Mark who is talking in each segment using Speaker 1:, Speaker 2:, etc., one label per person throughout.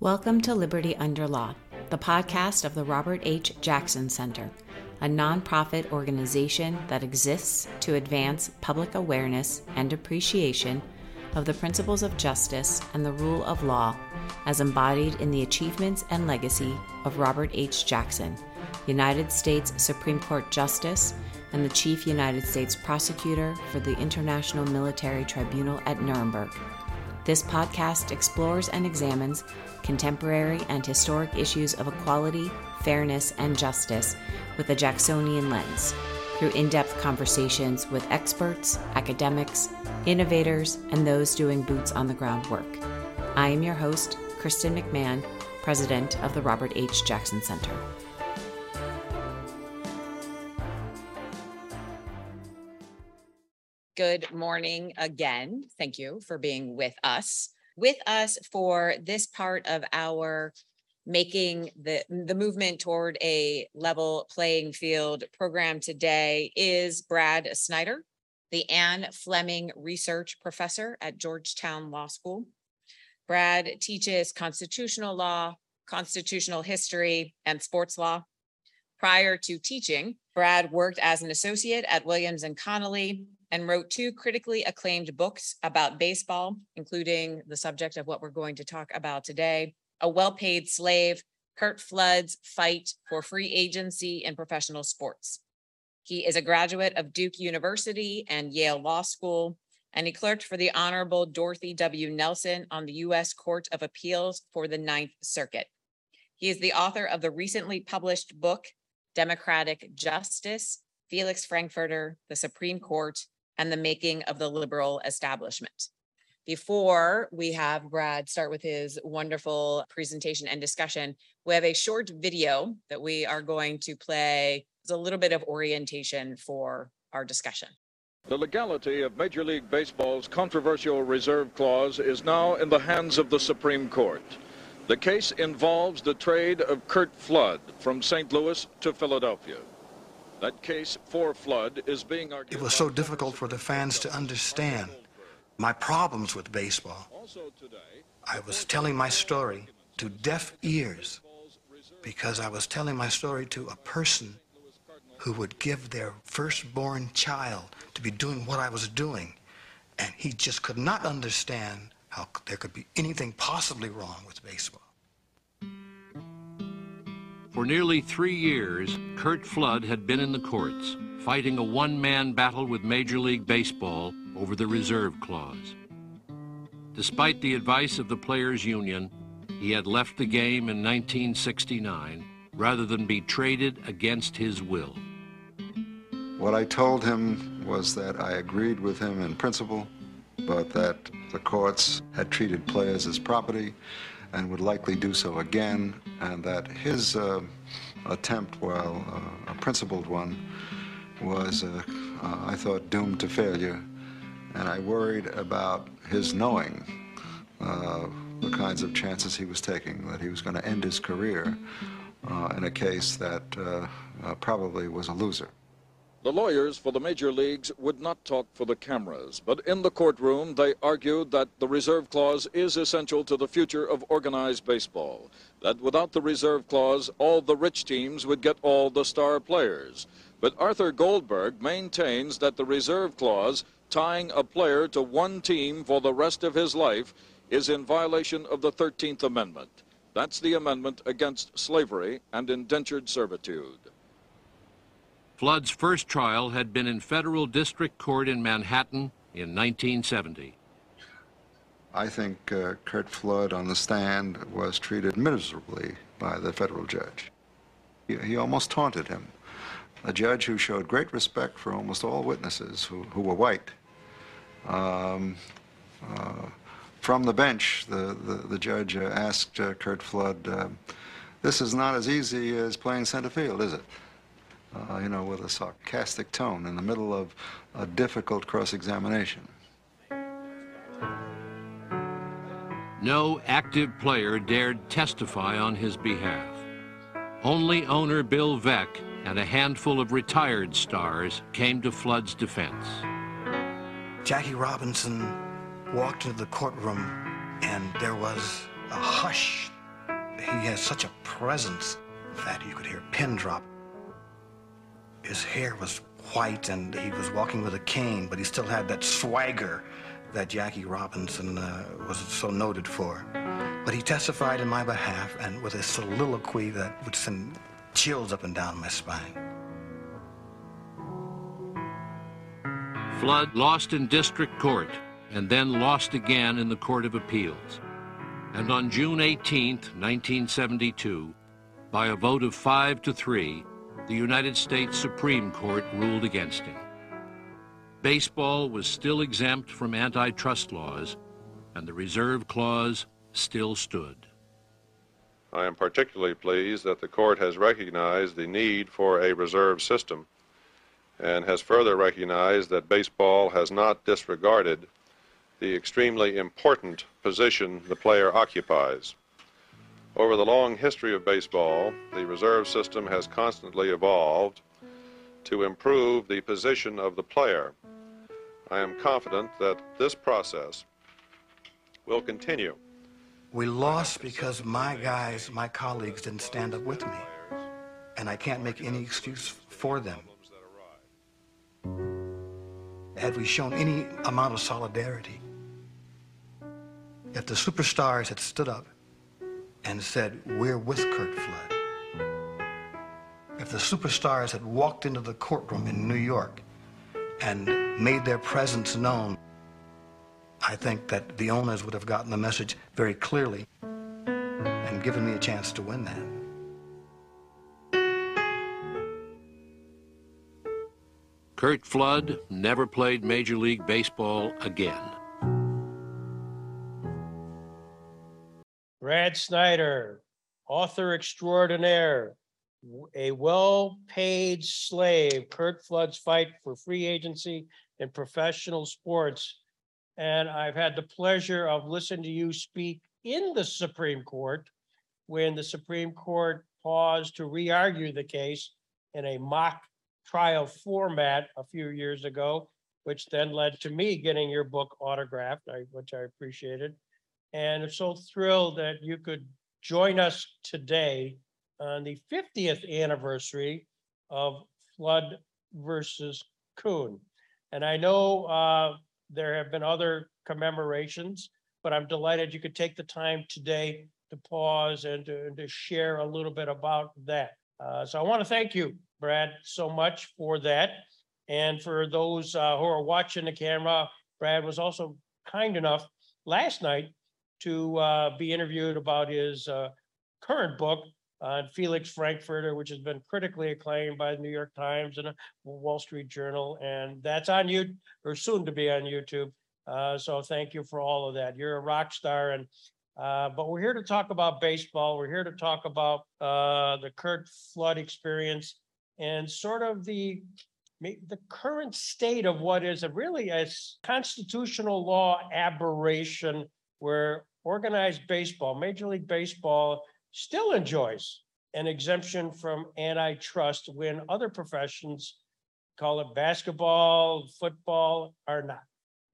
Speaker 1: Welcome to Liberty Under Law, the podcast of the Robert H. Jackson Center, a nonprofit organization that exists to advance public awareness and appreciation of the principles of justice and the rule of law as embodied in the achievements and legacy of Robert H. Jackson, United States Supreme Court Justice and the Chief United States Prosecutor for the International Military Tribunal at Nuremberg. This podcast explores and examines contemporary and historic issues of equality, fairness, and justice with a Jacksonian lens through in depth conversations with experts, academics, innovators, and those doing boots on the ground work. I am your host, Kristen McMahon, president of the Robert H. Jackson Center. Good morning again. Thank you for being with us with us for this part of our making the the movement toward a level playing field program today is Brad Snyder, the Anne Fleming Research Professor at Georgetown Law School. Brad teaches constitutional law, constitutional history, and sports law. Prior to teaching, Brad worked as an associate at Williams and Connolly and wrote two critically acclaimed books about baseball, including the subject of what we're going to talk about today A Well Paid Slave, Curt Flood's Fight for Free Agency in Professional Sports. He is a graduate of Duke University and Yale Law School, and he clerked for the Honorable Dorothy W. Nelson on the U.S. Court of Appeals for the Ninth Circuit. He is the author of the recently published book, Democratic Justice Felix Frankfurter, the Supreme Court, and the making of the liberal establishment. Before we have Brad start with his wonderful presentation and discussion, we have a short video that we are going to play as a little bit of orientation for our discussion.
Speaker 2: The legality of Major League Baseball's controversial reserve clause is now in the hands of the Supreme Court. The case involves the trade of Curt Flood from St. Louis to Philadelphia. That case for Flood is being argued.
Speaker 3: It was so difficult for the fans to understand my problems with baseball. I was telling my story to deaf ears because I was telling my story to a person who would give their firstborn child to be doing what I was doing. And he just could not understand how there could be anything possibly wrong with baseball.
Speaker 4: For nearly three years, Curt Flood had been in the courts, fighting a one-man battle with Major League Baseball over the reserve clause. Despite the advice of the Players Union, he had left the game in 1969 rather than be traded against his will.
Speaker 5: What I told him was that I agreed with him in principle, but that the courts had treated players as property and would likely do so again, and that his uh, attempt, while uh, a principled one, was, uh, uh, I thought, doomed to failure. And I worried about his knowing uh, the kinds of chances he was taking, that he was going to end his career in a case that probably was a loser.
Speaker 2: The lawyers for the major leagues would not talk for the cameras, but in the courtroom they argued that the reserve clause is essential to the future of organized baseball. That without the reserve clause, all the rich teams would get all the star players. But Arthur Goldberg maintains that the reserve clause, tying a player to one team for the rest of his life, is in violation of the 13th Amendment. That's the amendment against slavery and indentured servitude.
Speaker 4: Flood's first trial had been in federal district court in Manhattan in 1970.
Speaker 5: I think uh, Curt Flood on the stand was treated miserably by the federal judge. He, he, almost taunted him. A judge who showed great respect for almost all witnesses who, who were white. Um, uh, from the bench, the, the, the judge uh, asked uh, Curt Flood, uh, this is not as easy as playing center field, is it? Uh, you know, with a sarcastic tone in the middle of a difficult cross-examination.
Speaker 4: No active player dared testify on his behalf. Only owner Bill Veeck and a handful of retired stars came to Flood's defense.
Speaker 3: Jackie Robinson walked into the courtroom and there was a hush he has such a presence that you could hear a pin drop. His hair was white and he was walking with a cane, but he still had that swagger that Jackie Robinson uh, was so noted for. But he testified in my behalf and with a soliloquy that would send chills up and down my spine.
Speaker 4: Flood lost in district court and then lost again in the Court of Appeals. And on June 18, 1972, by a vote of five to three, the United States Supreme Court ruled against him. Baseball was still exempt from antitrust laws, and the reserve clause still stood.
Speaker 6: I am particularly pleased that the court has recognized the need for a reserve system and has further recognized that baseball has not disregarded the extremely important position the player occupies. Over the long history of baseball, the reserve system has constantly evolved to improve the position of the player. I am confident that this process will continue.
Speaker 3: We lost because my guys, my colleagues didn't stand up with me. And I can't make any excuse for them. Had we shown any amount of solidarity, if the superstars had stood up and said, we're with Curt Flood, if the superstars had walked into the courtroom in New York and made their presence known, I think that the owners would have gotten the message very clearly and given me a chance to win that.
Speaker 4: Curt Flood never played Major League Baseball again.
Speaker 7: Brad Snyder, author extraordinaire, a well-paid slave, Curt Flood's fight for free agency in professional sports. And I've had the pleasure of listening to you speak in the Supreme Court when the Supreme Court paused to re-argue the case in a mock trial format a few years ago, which then led to me getting your book autographed, which I appreciated. And I'm so thrilled that you could join us today on the fiftieth anniversary of Flood versus Kuhn. And I know uh, there have been other commemorations, but I'm delighted you could take the time today to pause and to, and to share a little bit about that. Uh, so I want to thank you, Brad, so much for that. And for those uh, who are watching the camera, Brad was also kind enough last night to uh, be interviewed about his uh, current book on Felix Frankfurter, which has been critically acclaimed by the New York Times and the Wall Street Journal. And that's on you, or soon to be on YouTube. Uh, so thank you for all of that. You're a rock star and uh, but we're here to talk about baseball. We're here to talk about uh, the Curt Flood experience and sort of the the current state of what is a really a constitutional law aberration where organized baseball, Major League Baseball, still enjoys an exemption from antitrust when other professions, call it basketball, football, are not.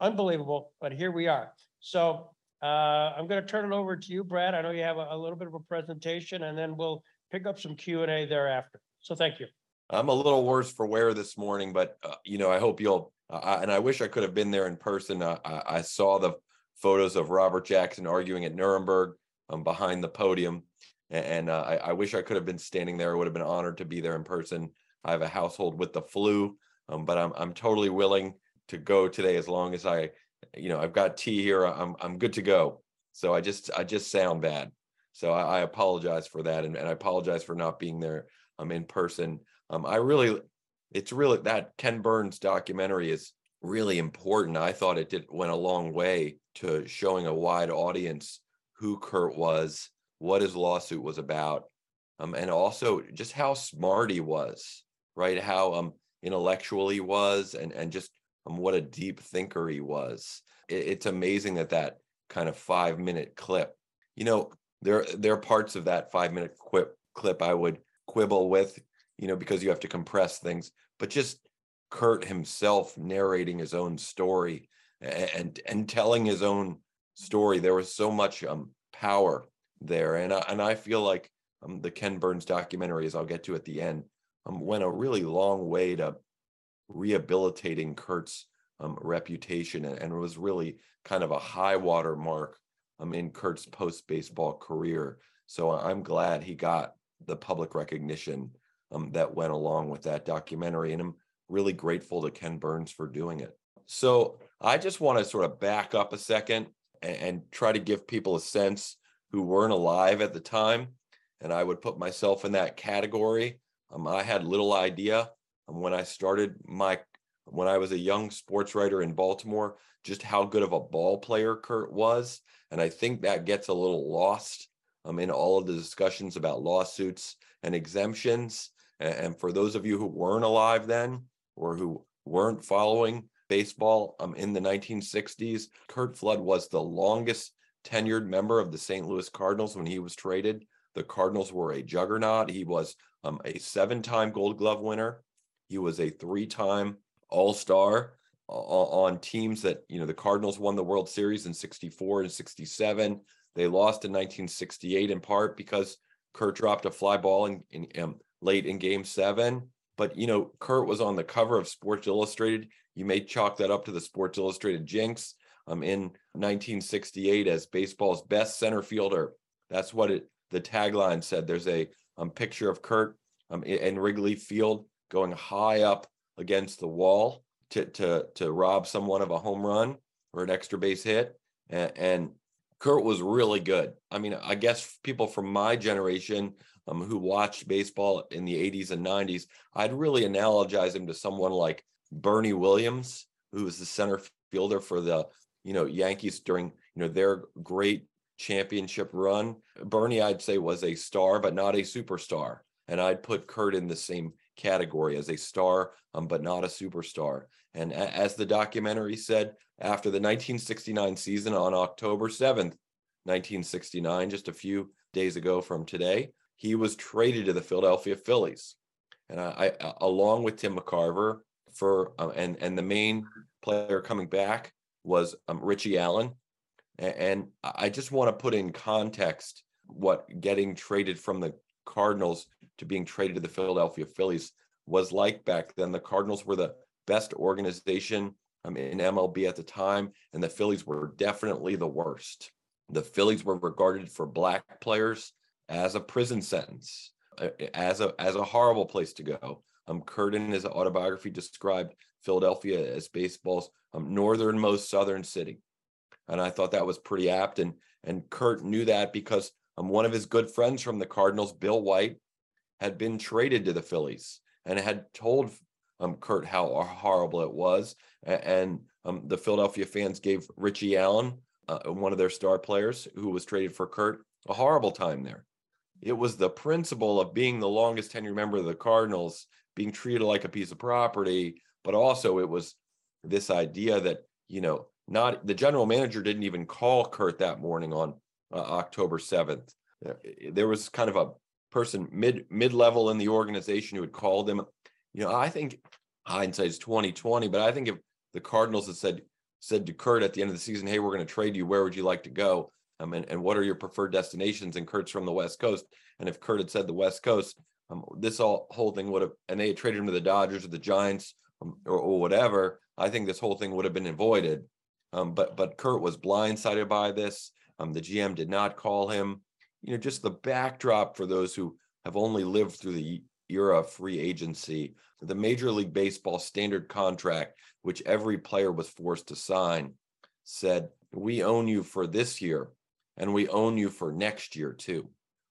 Speaker 7: Unbelievable, but here we are. So uh, I'm going to turn it over to you, Brad. I know you have a, a little bit of a presentation, and then we'll pick up some Q and A thereafter. So thank you.
Speaker 8: I'm a little worse for wear this morning, but uh, you know, I hope you'll. Uh, and I wish I could have been there in person. Uh, I, I, saw the photos of Robert Jackson arguing at Nuremberg um, behind the podium, and, and uh, I, I, wish I could have been standing there. I would have been honored to be there in person. I have a household with the flu, um, but I'm I'm totally willing to go today as long as I you know, I've got tea here. I'm I'm good to go. So I just I just sound bad. So I, I apologize for that, and, and I apologize for not being there. um, in person. Um, I really, it's really that Ken Burns documentary is really important. I thought it did went a long way to showing a wide audience who Curt was, what his lawsuit was about, um, and also just how smart he was, right? How um intellectual he was, and and just um, what a deep thinker he was. It, it's amazing that that kind of five minute clip, you know, there there are parts of that five minute quip clip I would quibble with, you know, because you have to compress things, but just Curt himself narrating his own story and and telling his own story, there was so much um, power there. And I, and I feel like um, the Ken Burns documentary, as I'll get to at the end, um, went a really long way to rehabilitating Curt's um, reputation and, and was really kind of a high water mark um, in Curt's post baseball career. So I'm glad he got the public recognition um, that went along with that documentary. And I'm really grateful to Ken Burns for doing it. So I just want to sort of back up a second and, and try to give people a sense who weren't alive at the time. And I would put myself in that category. Um, I had little idea um, when I started my when I was a young sports writer in Baltimore, just how good of a ball player Curt was. And I think that gets a little lost um, in all of the discussions about lawsuits and exemptions. And, and for those of you who weren't alive then or who weren't following baseball um, in the 1960s, Curt Flood was the longest tenured member of the St. Louis Cardinals when he was traded. The Cardinals were a juggernaut. He was um, a seven time gold glove winner. He was a three time all star on teams that, you know, the Cardinals won the World Series in 64 and 67. They lost in 1968 in part because Curt dropped a fly ball in, in, in um, late in game seven. But, you know, Curt was on the cover of Sports Illustrated. You may chalk that up to the Sports Illustrated jinx um, in 1968 as baseball's best center fielder. That's what it the tagline said. There's a um, picture of Curt um, in Wrigley Field going high up against the wall to to to rob someone of a home run or an extra base hit. And, and Curt was really good. I mean, I guess people from my generation um, who watched baseball in the 80s and 90s, I'd really analogize him to someone like Bernie Williams, who was the center fielder for the you know Yankees during you know their great championship run. Bernie, I'd say, was a star, but not a superstar. And I'd put Curt in the same category as a star, um, but not a superstar. And a- as the documentary said, after the 1969 season on October 7th, 1969, just a few days ago from today, he was traded to the Philadelphia Phillies. And I, I along with Tim McCarver, for um, and and the main player coming back was um, Richie Allen, and, and I just want to put in context what getting traded from the Cardinals to being traded to the Philadelphia Phillies was like back then. The Cardinals were the best organization um, in MLB at the time, and the Phillies were definitely the worst. The Phillies were regarded for black players as a prison sentence, uh, as a as a horrible place to go. Um, Curt in his autobiography described Philadelphia as baseball's um, northernmost southern city, and I thought that was pretty apt. And and Curt knew that because um, one of his good friends from the Cardinals, Bill White, had been traded to the Phillies and had told um, Curt how horrible it was. And um, the Philadelphia fans gave Richie Allen, uh, one of their star players who was traded for Curt, a horrible time there. It was the principle of being the longest tenured member of the Cardinals, being treated like a piece of property, but also it was this idea that, you know, not the general manager didn't even call Curt that morning on uh, October 7th. There was kind of a person mid mid level in the organization who had called him. You know, I think hindsight is 2020, but I think if the Cardinals had said said to Curt at the end of the season, "Hey, we're going to trade you. Where would you like to go? Um, and, and what are your preferred destinations?" And Curt's from the West Coast, and if Curt had said the West Coast, um, this all whole thing would have, and they had traded him to the Dodgers or the Giants um, or, or, whatever. I think this whole thing would have been avoided. Um, but but Curt was blindsided by this. Um, the GM did not call him you know, just the backdrop for those who have only lived through the era of free agency, the Major League Baseball standard contract, which every player was forced to sign, said, We own you for this year and we own you for next year too.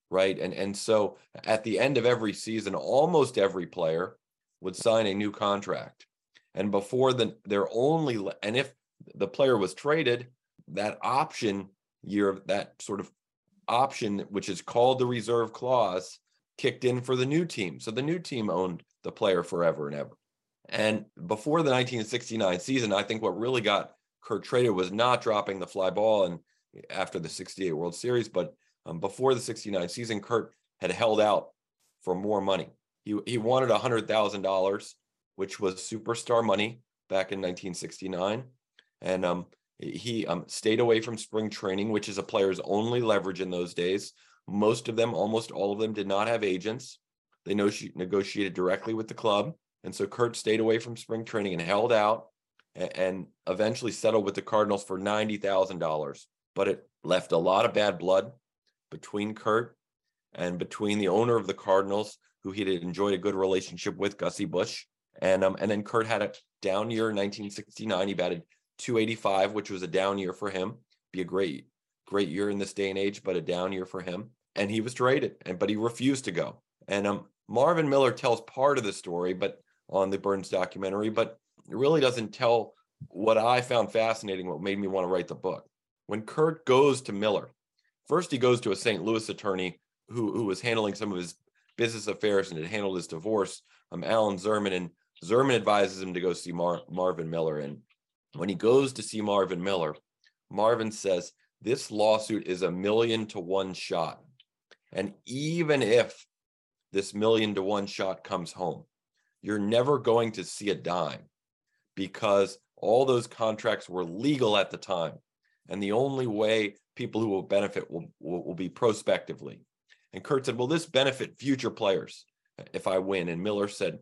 Speaker 8: Right. And, and so at the end of every season, almost every player would sign a new contract. And before the, their only, and if the player was traded, that option year, of that sort of option, which is called the reserve clause, kicked in for the new team. So the new team owned the player forever and ever. And before the 1969 season, I think what really got Curt traded was not dropping the fly ball and after the 68 World Series, but um, before the 69 season, Curt had held out for more money. He, he wanted $100,000, which was superstar money back in 1969. And um, He um, stayed away from spring training, which is a player's only leverage in those days. Most of them, almost all of them, did not have agents. They know she negotiated directly with the club. And so Curt stayed away from spring training and held out a- and eventually settled with the Cardinals for $90,000. But it left a lot of bad blood between Curt and between the owner of the Cardinals, who he had enjoyed a good relationship with, Gussie Busch. And um, and then Curt had a down year in 1969. He batted 285, which was a down year for him. Be a great, great year in this day and age, but a down year for him. And he was traded, and but he refused to go. And um, Marvin Miller tells part of the story, but on the Burns documentary, but it really doesn't tell what I found fascinating, what made me want to write the book. When Curt goes to Miller, first he goes to a St. Louis attorney who, who was handling some of his business affairs and had handled his divorce, um, Alan Zerman, and Zerman advises him to go see Mar- Marvin Miller. And when he goes to see Marvin Miller, Marvin says, This lawsuit is a million to one shot. And even if this million to one shot comes home, you're never going to see a dime because all those contracts were legal at the time. And the only way people who will benefit will, will, will be prospectively. And Curt said, Will this benefit future players if I win? And Miller said,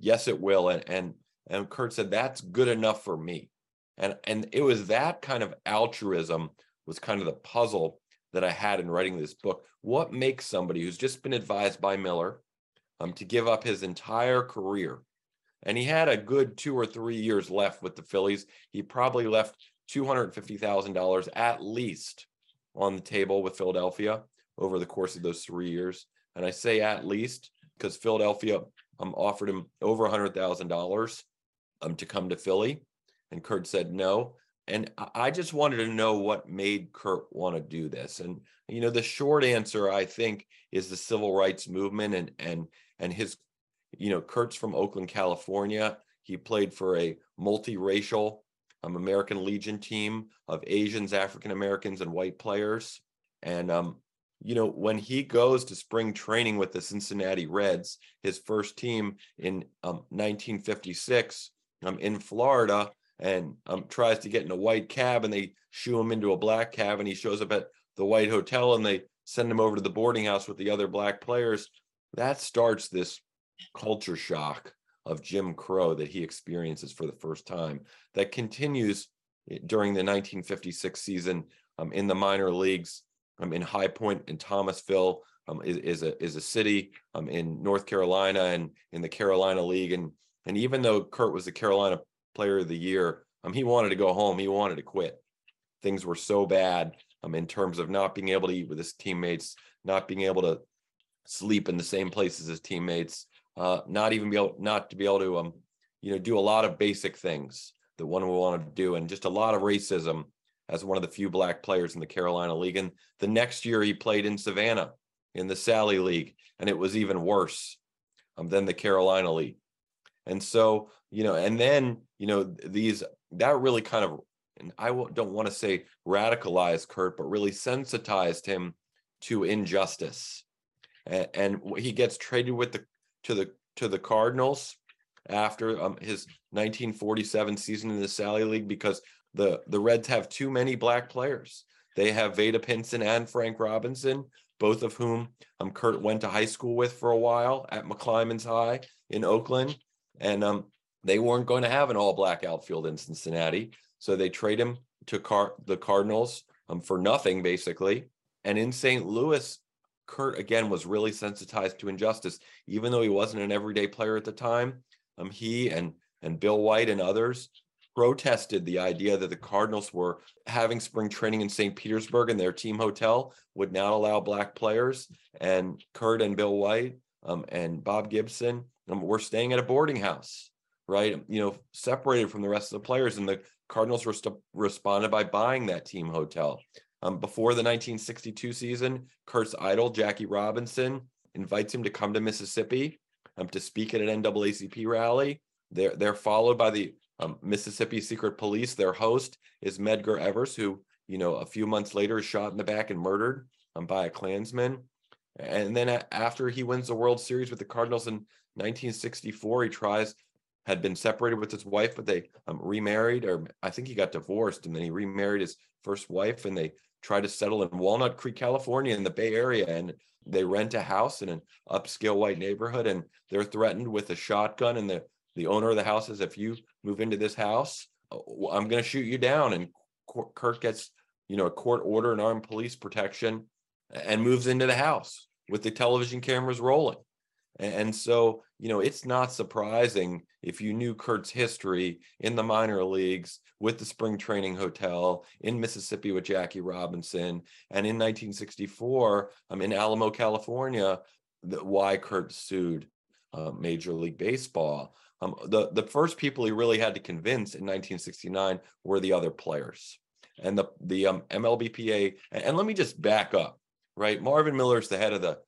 Speaker 8: Yes, it will. And and and Curt said, That's good enough for me. And and it was that kind of altruism was kind of the puzzle that I had in writing this book. What makes somebody who's just been advised by Miller um, to give up his entire career? And he had a good two or three years left with the Phillies. He probably left $250,000 at least on the table with Philadelphia over the course of those three years. And I say at least because Philadelphia um, offered him over $100,000 um, to come to Philly. And Curt said no. And I just wanted to know what made Curt want to do this. And you know, the short answer I think is the civil rights movement and and and his, you know, Curt's from Oakland, California. He played for a multiracial um, American Legion team of Asians, African Americans, and white players. And um, you know, when he goes to spring training with the Cincinnati Reds, his first team in um, 1956 um, in Florida, and um, tries to get in a white cab and they shoo him into a black cab and he shows up at the white hotel and they send him over to the boarding house with the other black players. That starts this culture shock of jim crow that he experiences for the first time that continues during the 1956 season um, in the minor leagues um, in high point in thomasville um, is, is a is a city um, in north carolina and in the carolina league and and even though curt was the carolina player of the year. Um, he wanted to go home. He wanted to quit. Things were so bad um, in terms of not being able to eat with his teammates, not being able to sleep in the same place as his teammates, uh, not even be able not to be able to um, you know, do a lot of basic things that one would want to do, and just a lot of racism as one of the few black players in the Carolina League. And the next year he played in Savannah in the Sally League, and it was even worse um, than the Carolina League. And so, you know, and then, you know, these that really kind of, and I don't want to say radicalized Curt, but really sensitized him to injustice. And, and he gets traded with the to the to the Cardinals after um, his 1947 season in the Sally League because the the Reds have too many black players. They have Vada Pinson and Frank Robinson, both of whom um, Curt went to high school with for a while at McClymonds High in Oakland and um, they weren't going to have an all black outfield in Cincinnati. So they trade him to Car- the Cardinals um, for nothing, basically. And in St. Louis, Curt again was really sensitized to injustice, even though he wasn't an everyday player at the time. Um, he and and Bill White and others protested the idea that the Cardinals were having spring training in St. Petersburg and their team hotel would not allow black players. And Curt and Bill White um, and Bob Gibson um, we're staying at a boarding house, right? You know, separated from the rest of the players. And the Cardinals rest- responded by buying that team hotel. Um, before the 1962 season, Curt's idol, Jackie Robinson, invites him to come to Mississippi um, to speak at an NAACP rally. They're, they're followed by the um, Mississippi Secret Police. Their host is Medgar Evers, who, you know, a few months later is shot in the back and murdered um, by a Klansman. And then after he wins the World Series with the Cardinals in 1964, he tries had been separated with his wife, but they um, remarried, or I think he got divorced, and then he remarried his first wife, and they tried to settle in Walnut Creek, California, in the Bay Area, and they rent a house in an upscale white neighborhood, and they're threatened with a shotgun, and the the owner of the house says, if you move into this house, uh, I'm going to shoot you down, and Curt gets you know a court order and armed police protection, and moves into the house with the television cameras rolling. And so, you know, it's not surprising if you knew Curt's history in the minor leagues with the spring training hotel in Mississippi with Jackie Robinson and in 1964 um, in Alamo, California, why Curt sued uh, Major League Baseball. Um, the, the first people he really had to convince in 1969 were the other players. And the, the um, MLBPA, and let me just back up, right? Marvin Miller is the head of the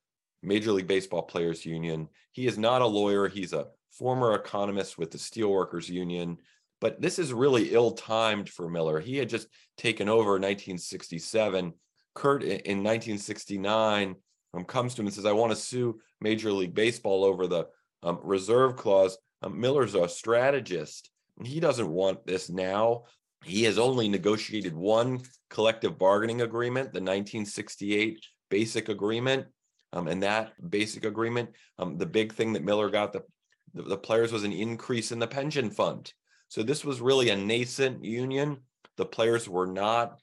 Speaker 8: Major League Baseball Players Union. He is not a lawyer. He's a former economist with the Steelworkers Union. But this is really ill timed for Miller. He had just taken over in 1967. Curt in 1969 um, comes to him and says, I want to sue Major League Baseball over the um, reserve clause. Um, Miller's a strategist. He doesn't want this now. He has only negotiated one collective bargaining agreement, the 1968 Basic Agreement. Um, and that basic agreement, um, the big thing that Miller got the, the, the players was an increase in the pension fund. So this was really a nascent union. The players were not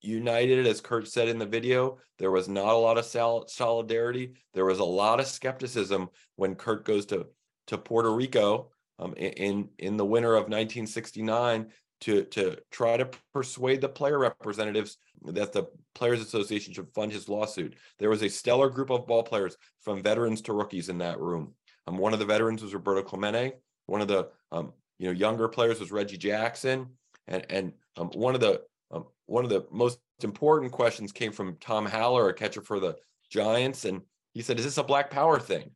Speaker 8: united, as Curt said in the video. There was not a lot of sol- solidarity. There was a lot of skepticism when Curt goes to to Puerto Rico um, in in the winter of 1969 to to try to persuade the player representatives that the players association should fund his lawsuit. There was a stellar group of ball players from veterans to rookies in that room. Um, one of the veterans was roberto clemente one of the um, you know younger players was reggie jackson and and um, one of the um, one of the most important questions came from tom haller a catcher for the giants and he said is this a black power thing?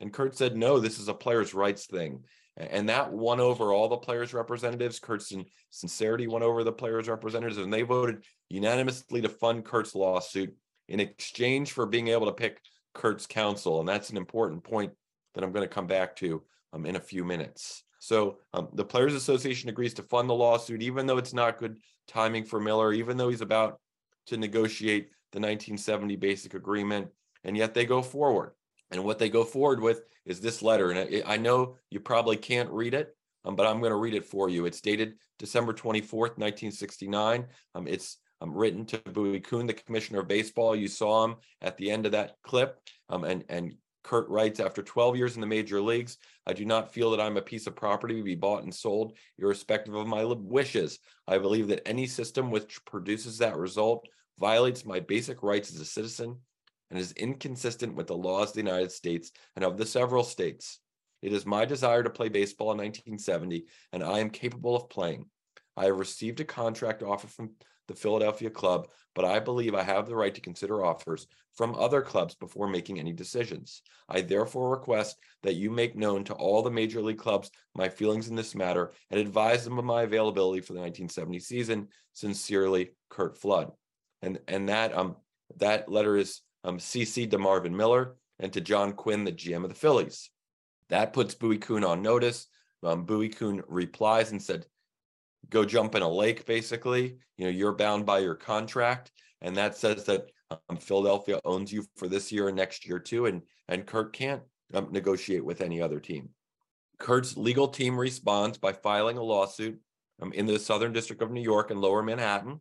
Speaker 8: And curt said no this is a players rights thing and that won over all the players' representatives. Curt's sincerity won over the players' representatives, and they voted unanimously to fund Curt's lawsuit in exchange for being able to pick Curt's counsel. And that's an important point that I'm going to come back to um, in a few minutes. So um, the Players Association agrees to fund the lawsuit, even though it's not good timing for Miller, even though he's about to negotiate the 1970 basic agreement, and yet they go forward. And what they go forward with is this letter. And I, I know you probably can't read it, um, but I'm going to read it for you. It's dated December 24th, 1969. Um, it's um, written to Bowie Kuhn, the commissioner of baseball. You saw him at the end of that clip. Um, and, and Curt writes, after 12 years in the major leagues, I do not feel that I'm a piece of property to be bought and sold, irrespective of my wishes. I believe that any system which produces that result violates my basic rights as a citizen and is inconsistent with the laws of the United States and of the several states. It is my desire to play baseball in 1970, and I am capable of playing. I have received a contract offer from the Philadelphia club, but I believe I have the right to consider offers from other clubs before making any decisions. I therefore request that you make known to all the major league clubs my feelings in this matter and advise them of my availability for the 1970 season. Sincerely, Curt Flood. And and that um that letter is um, CC to Marvin Miller and to John Quinn, the GM of the Phillies. That puts Bowie Kuhn on notice. Um, Bowie Kuhn replies and said, "Go jump in a lake." Basically, you know, you're bound by your contract, and that says that um, Philadelphia owns you for this year and next year too, and and Curt can't um, negotiate with any other team. Curt's legal team responds by filing a lawsuit um, in the Southern District of New York and Lower Manhattan,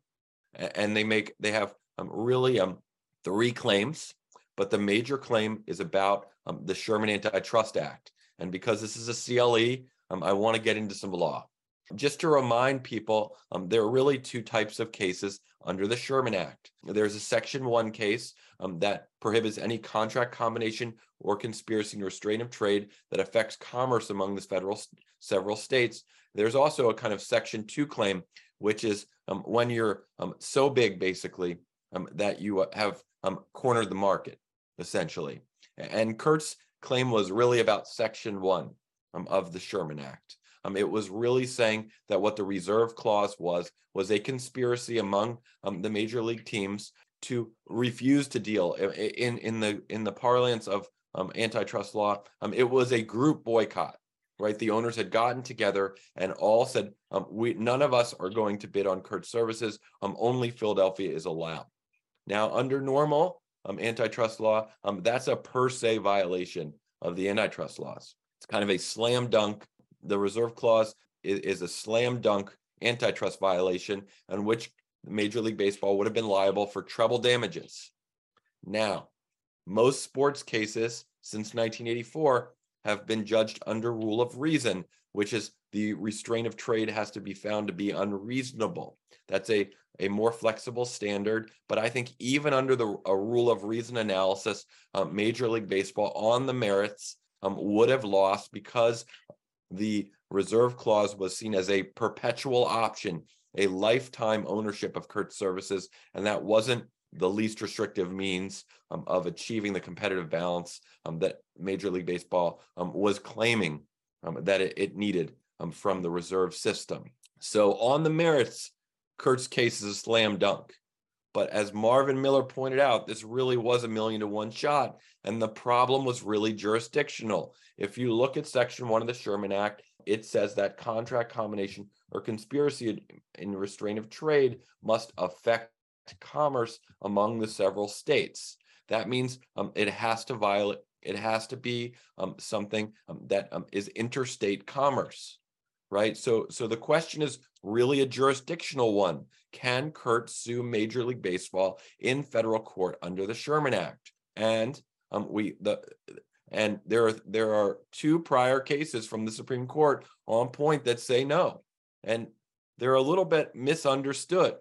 Speaker 8: and they make they have um, really um, three claims, but the major claim is about um, the Sherman Antitrust Act. And because this is a CLE, um, I want to get into some law. Just to remind people, um, there are really two types of cases under the Sherman Act. There's a Section 1 case um, that prohibits any contract combination or conspiracy and restraint of trade that affects commerce among the federal several states. There's also a kind of Section 2 claim, which is um, when you're um, so big, basically, um, that you uh, have um, cornered the market, essentially. And Curt's claim was really about Section 1 um, of the Sherman Act. Um, it was really saying that what the reserve clause was was a conspiracy among um, the major league teams to refuse to deal in in the in the parlance of um, antitrust law. Um, it was a group boycott, right? The owners had gotten together and all said, um, we, none of us are going to bid on Curt's services. Um, only Philadelphia is allowed. Now, under normal um, antitrust law, um, that's a per se violation of the antitrust laws. It's kind of a slam dunk. The reserve clause is, is a slam dunk antitrust violation on which Major League Baseball would have been liable for treble damages. Now, most sports cases since 1984 have been judged under rule of reason, which is the restraint of trade has to be found to be unreasonable. That's a, a more flexible standard. But I think even under the a rule of reason analysis, um, Major League Baseball on the merits um, would have lost because the reserve clause was seen as a perpetual option, a lifetime ownership of Curt services, and that wasn't the least restrictive means um, of achieving the competitive balance um, that Major League Baseball um, was claiming that it, it needed from the reserve system. So, on the merits, Curt's case is a slam dunk. But as Marvin Miller pointed out, this really was a million to one shot. And the problem was really jurisdictional. If you look at Section 1 of the Sherman Act, it says that contract combination or conspiracy in restraint of trade must affect commerce among the several states. That means um, it has to violate, it has to be um, something um, that um, is interstate commerce, right? So, so the question is really a jurisdictional one. Can Curt sue Major League Baseball in federal court under the Sherman Act? And um, we the and there are there are two prior cases from the Supreme Court on point that say no, and they're a little bit misunderstood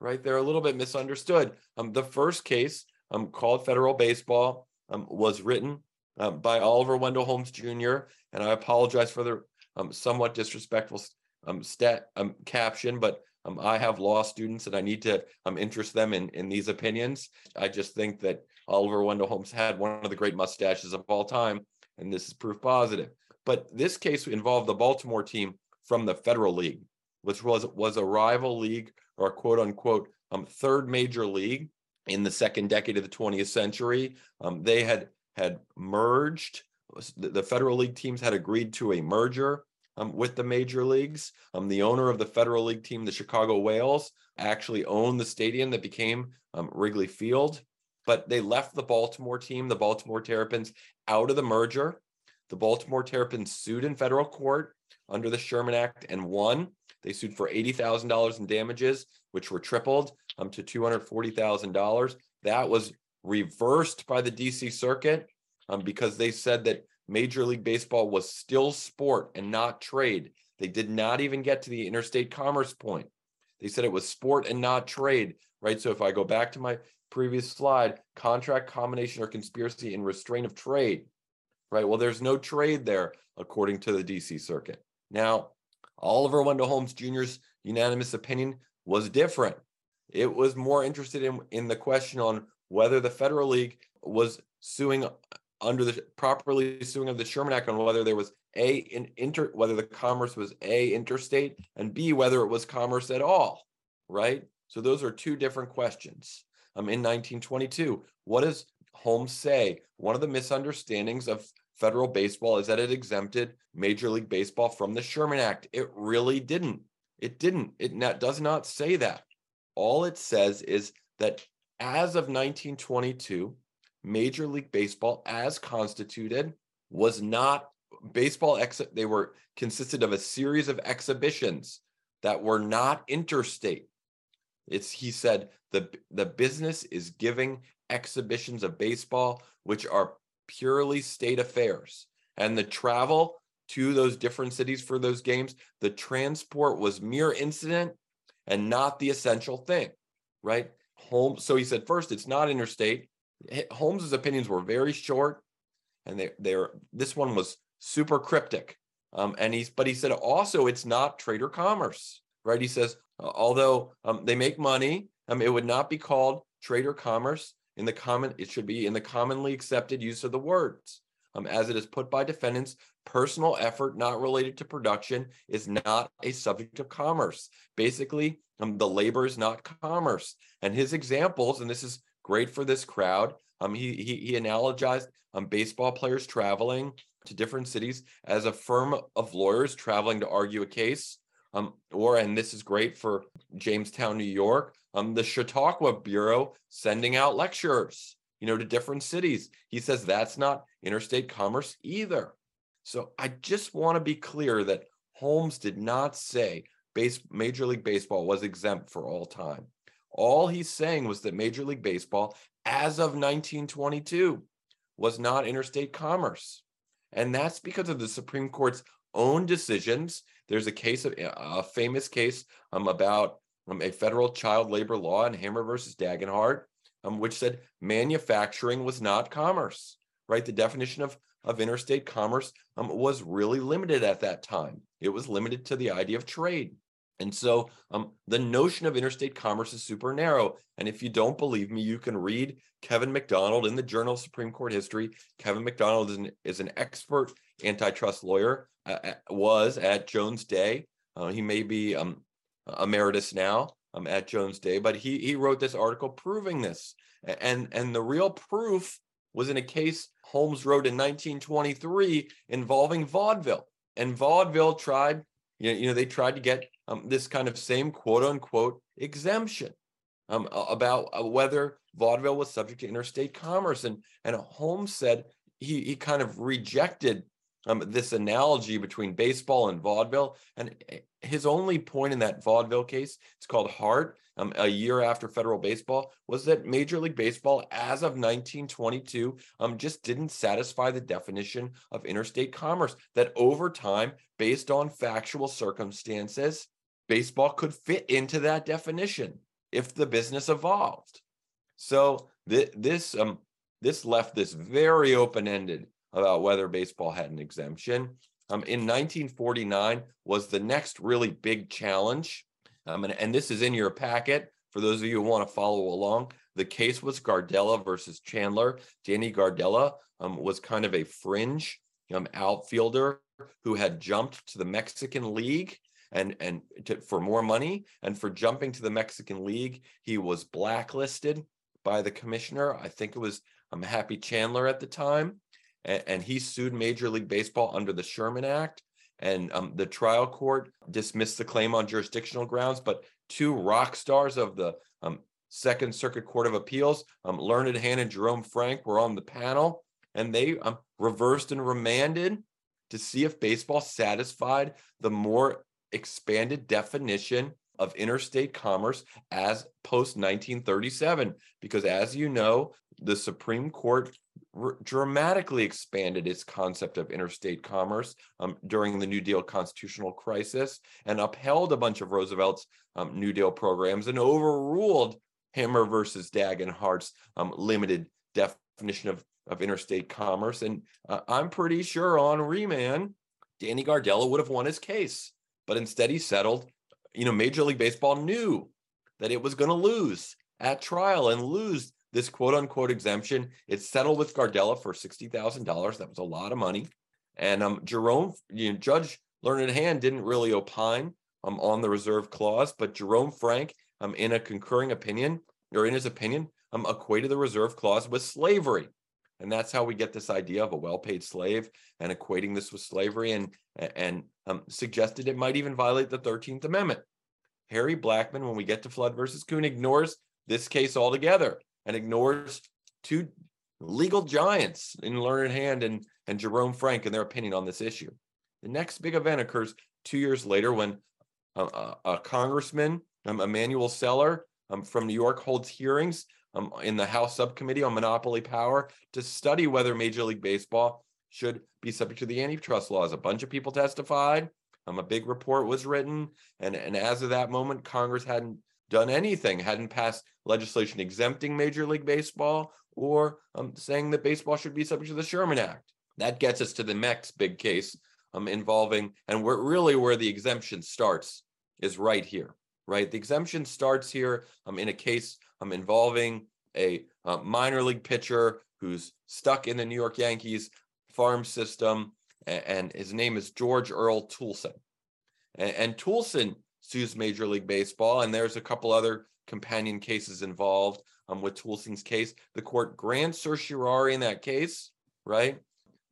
Speaker 8: right? They're a little bit misunderstood. Um, the first case, um, called Federal Baseball, um, was written um, by Oliver Wendell Holmes Jr. And I apologize for the um, somewhat disrespectful um, stat um, caption, but um, I have law students and I need to um, interest them in, in these opinions. I just think that Oliver Wendell Holmes had one of the great mustaches of all time, and this is proof positive. But this case involved the Baltimore team from the Federal League, which was was a rival league or a quote unquote um, third major league in the second decade of the 20th century. Um, they had had merged. The Federal League teams had agreed to a merger um, with the major leagues. Um, the owner of the Federal League team, the Chicago Whales, I actually owned the stadium that became um, Wrigley Field. But they left the Baltimore team, the Baltimore Terrapins, out of the merger. The Baltimore Terrapins sued in federal court under the Sherman Act and won. They sued for $80,000 in damages, which were tripled um, to $240,000. That was reversed by the DC Circuit um, because they said that Major League Baseball was still sport and not trade. They did not even get to the interstate commerce point. They said it was sport and not trade, right? So if I go back to my previous slide, contract combination or conspiracy in restraint of trade, right? Well, there's no trade there, according to the DC Circuit. Now, Oliver Wendell Holmes Jr.'s unanimous opinion was different. It was more interested in, in the question on whether the Federal League was suing under the properly suing of the Sherman Act on whether there was a in inter whether the commerce was a interstate and b whether it was commerce at all, right? So those are two different questions. Um, in 1922, what does Holmes say? One of the misunderstandings of federal baseball is that it exempted Major League Baseball from the Sherman Act. It really didn't. It didn't. It not, does not say that. All it says is that as of 1922, Major League Baseball, as constituted, was not baseball. They were consisted of a series of exhibitions that were not interstate. It's he said the the business is giving exhibitions of baseball which are purely state affairs. And the travel to those different cities for those games, the transport was mere incident and not the essential thing, right? Holmes. So he said, first, it's not interstate. Holmes's opinions were very short, and they they're this one was super cryptic. Um, and he's but he said also it's not trade or commerce, right? He says although um, they make money, um, it would not be called trade or commerce in the common, it should be in the commonly accepted use of the words. Um, as it is put by defendants, personal effort not related to production is not a subject of commerce. Basically, um, the labor is not commerce. And his examples, and this is great for this crowd, um, he, he, he analogized um, baseball players traveling to different cities as a firm of lawyers traveling to argue a case. Um, or, and this is great for Jamestown, New York, um, the Chautauqua Bureau sending out lecturers, you know, to different cities. He says that's not interstate commerce either. So I just want to be clear that Holmes did not say base, Major League Baseball was exempt for all time. All he's saying was that Major League Baseball, as of 1922, was not interstate commerce. And that's because of the Supreme Court's own decisions. There's a case of a famous case um, about um, a federal child labor law in Hammer versus Dagenhart, um, which said manufacturing was not commerce, right? The definition of, of interstate commerce um, was really limited at that time. It was limited to the idea of trade. And so um, the notion of interstate commerce is super narrow. And if you don't believe me, you can read Kevin McDonald in the Journal of Supreme Court History. Kevin McDonald is an, is an expert antitrust lawyer, uh, was at Jones Day. Uh, he may be um, emeritus now um, at Jones Day, but he, he wrote this article proving this. And, and the real proof was in a case Holmes wrote in 1923 involving vaudeville. And vaudeville tried, you know, they tried to get um, this kind of same quote unquote exemption um, about uh, whether vaudeville was subject to interstate commerce. And, and Holmes said he, he kind of rejected um, this analogy between baseball and vaudeville. And eh, his only point in that vaudeville case, it's called Hart, um, a year after federal baseball, was that Major League Baseball, as of 1922, um, just didn't satisfy the definition of interstate commerce. That over time, based on factual circumstances, baseball could fit into that definition if the business evolved. So th- this um, this left this very open ended about whether baseball had an exemption. Um, in 1949 was the next really big challenge. Um, and, and this is in your packet for those of you who want to follow along. The case was Gardella versus Chandler. Danny Gardella um, was kind of a fringe um, outfielder who had jumped to the Mexican League and and to, for more money and for jumping to the Mexican League, he was blacklisted by the commissioner. I think it was um, Happy Chandler at the time and, and he sued Major League Baseball under the Sherman Act. And um, the trial court dismissed the claim on jurisdictional grounds, but two rock stars of the um, Second Circuit Court of Appeals, um, Learned Hand and Jerome Frank, were on the panel, and they um, reversed and remanded to see if baseball satisfied the more expanded definition of interstate commerce as post 1937. Because as you know, the Supreme Court r- dramatically expanded its concept of interstate commerce um, during the New Deal constitutional crisis and upheld a bunch of Roosevelt's um, New Deal programs and overruled Hammer versus Dagenhart's um, limited definition of, of interstate commerce. And uh, I'm pretty sure on remand, Danny Gardella would have won his case, but instead he settled. You know, Major League Baseball knew that it was going to lose at trial and lose this quote unquote exemption. It settled with Gardella for $60,000. That was a lot of money. And um, Jerome, you know, Judge Learned Hand didn't really opine um, on the reserve clause, but Jerome Frank, um, in a concurring opinion, or in his opinion, um, equated the reserve clause with slavery. And that's how we get this idea of a well-paid slave and equating this with slavery and, and um, suggested it might even violate the 13th Amendment. Harry Blackmun, when we get to Flood versus Kuhn, ignores this case altogether and ignores two legal giants in Learned Hand and, and Jerome Frank and their opinion on this issue. The next big event occurs two years later when a, a, a congressman, um, Emanuel Celler um, from New York, holds hearings um, in the House Subcommittee on Monopoly Power to study whether Major League Baseball should be subject to the antitrust laws. A bunch of people testified. Um, a big report was written, and, and as of that moment, Congress hadn't done anything, hadn't passed legislation exempting Major League Baseball or um, saying that baseball should be subject to the Sherman Act. That gets us to the next big case um, involving, and we're really where the exemption starts is right here, right? The exemption starts here um, in a case um, involving a uh, minor league pitcher who's stuck in the New York Yankees farm system, and, and his name is George Earl Toolson. And, and Toolson sues Major League Baseball, and there's a couple other companion cases involved um, with Toolson's case. The court grants certiorari in that case, right?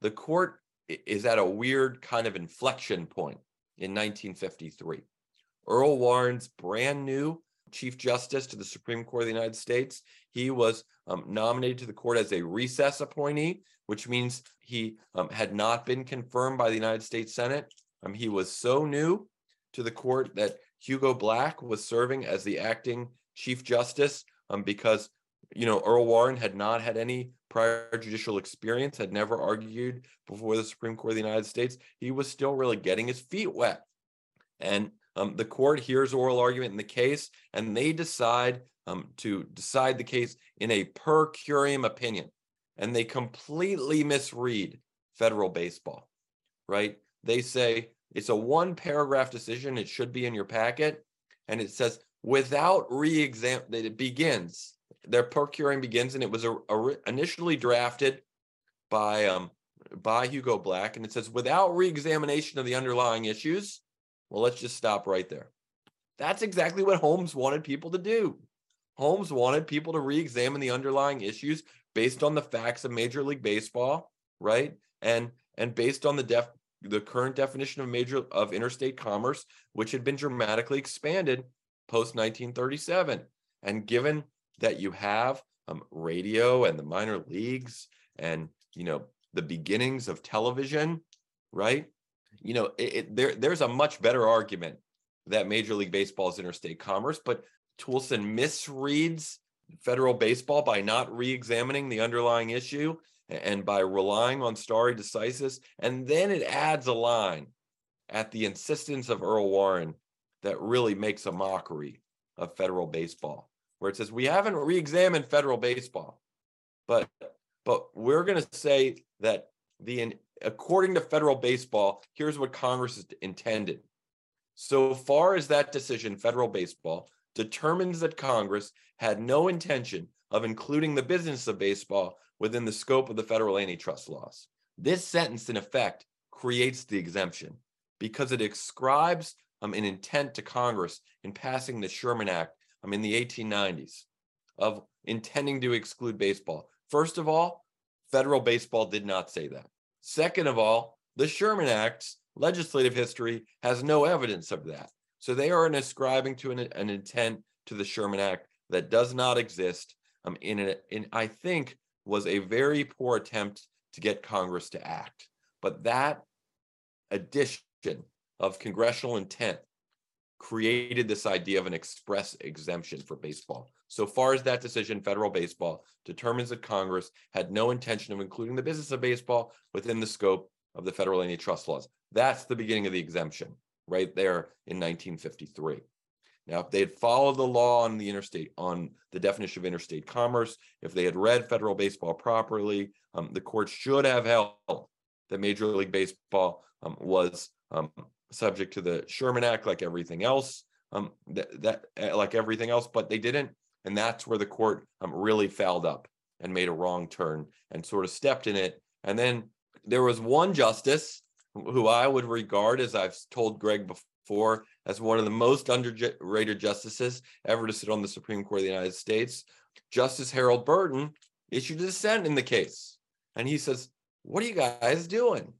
Speaker 8: The court is at a weird kind of inflection point in 1953. Earl Warren's brand new Chief Justice to the Supreme Court of the United States. He was um, nominated to the court as a recess appointee, which means he um, had not been confirmed by the United States Senate. Um, he was so new to the court that Hugo Black was serving as the acting Chief Justice um, because, you know, Earl Warren had not had any prior judicial experience, had never argued before the Supreme Court of the United States. He was still really getting his feet wet. And um, the court hears oral argument in the case, and they decide um, to decide the case in a per curiam opinion. And they completely misread federal baseball, right? They say it's a one paragraph decision. It should be in your packet. And it says, without re-exam, that it begins, their per curiam begins, and it was a, a, initially drafted by um, by Hugo Black, and it says, without re-examination of the underlying issues, well, let's just stop right there. That's exactly what Holmes wanted people to do. Holmes wanted people to re-examine the underlying issues based on the facts of Major League Baseball, right? And and based on the def the current definition of major of interstate commerce, which had been dramatically expanded post 1937. And given that you have um, radio and the minor leagues and you know the beginnings of television, right? you know, it, it, there there's a much better argument that Major League Baseball is interstate commerce, but Toolson misreads federal baseball by not re-examining the underlying issue and by relying on stare decisis, and then it adds a line at the insistence of Earl Warren that really makes a mockery of federal baseball, where it says we haven't re-examined federal baseball, but but we're going to say that the according to federal baseball, here's what Congress intended. So far as that decision, federal baseball, determines that Congress had no intention of including the business of baseball within the scope of the federal antitrust laws. This sentence, in effect, creates the exemption because it ascribes um, an intent to Congress in passing the Sherman Act um, in the 1890s of intending to exclude baseball. First of all, federal baseball did not say that. Second of all, the Sherman Act's legislative history has no evidence of that. So they are ascribing to an, an intent to the Sherman Act that does not exist. Um, in, a, in I think was a very poor attempt to get Congress to act. But that addition of congressional intent created this idea of an express exemption for baseball. So far as that decision, federal baseball determines that Congress had no intention of including the business of baseball within the scope of the federal antitrust laws. That's the beginning of the exemption right there in 1953. Now, if they had followed the law on the interstate, on the definition of interstate commerce, if they had read federal baseball properly, um, the court should have held that Major League Baseball um, was um, subject to the Sherman Act, like everything else, um, that, that uh, like everything else, but they didn't, and that's where the court um, really fouled up and made a wrong turn and sort of stepped in it. And then there was one justice who I would regard, as I've told Greg before, as one of the most underrated justices ever to sit on the Supreme Court of the United States. Justice Harold Burton issued a dissent in the case. And he says, What are you guys doing?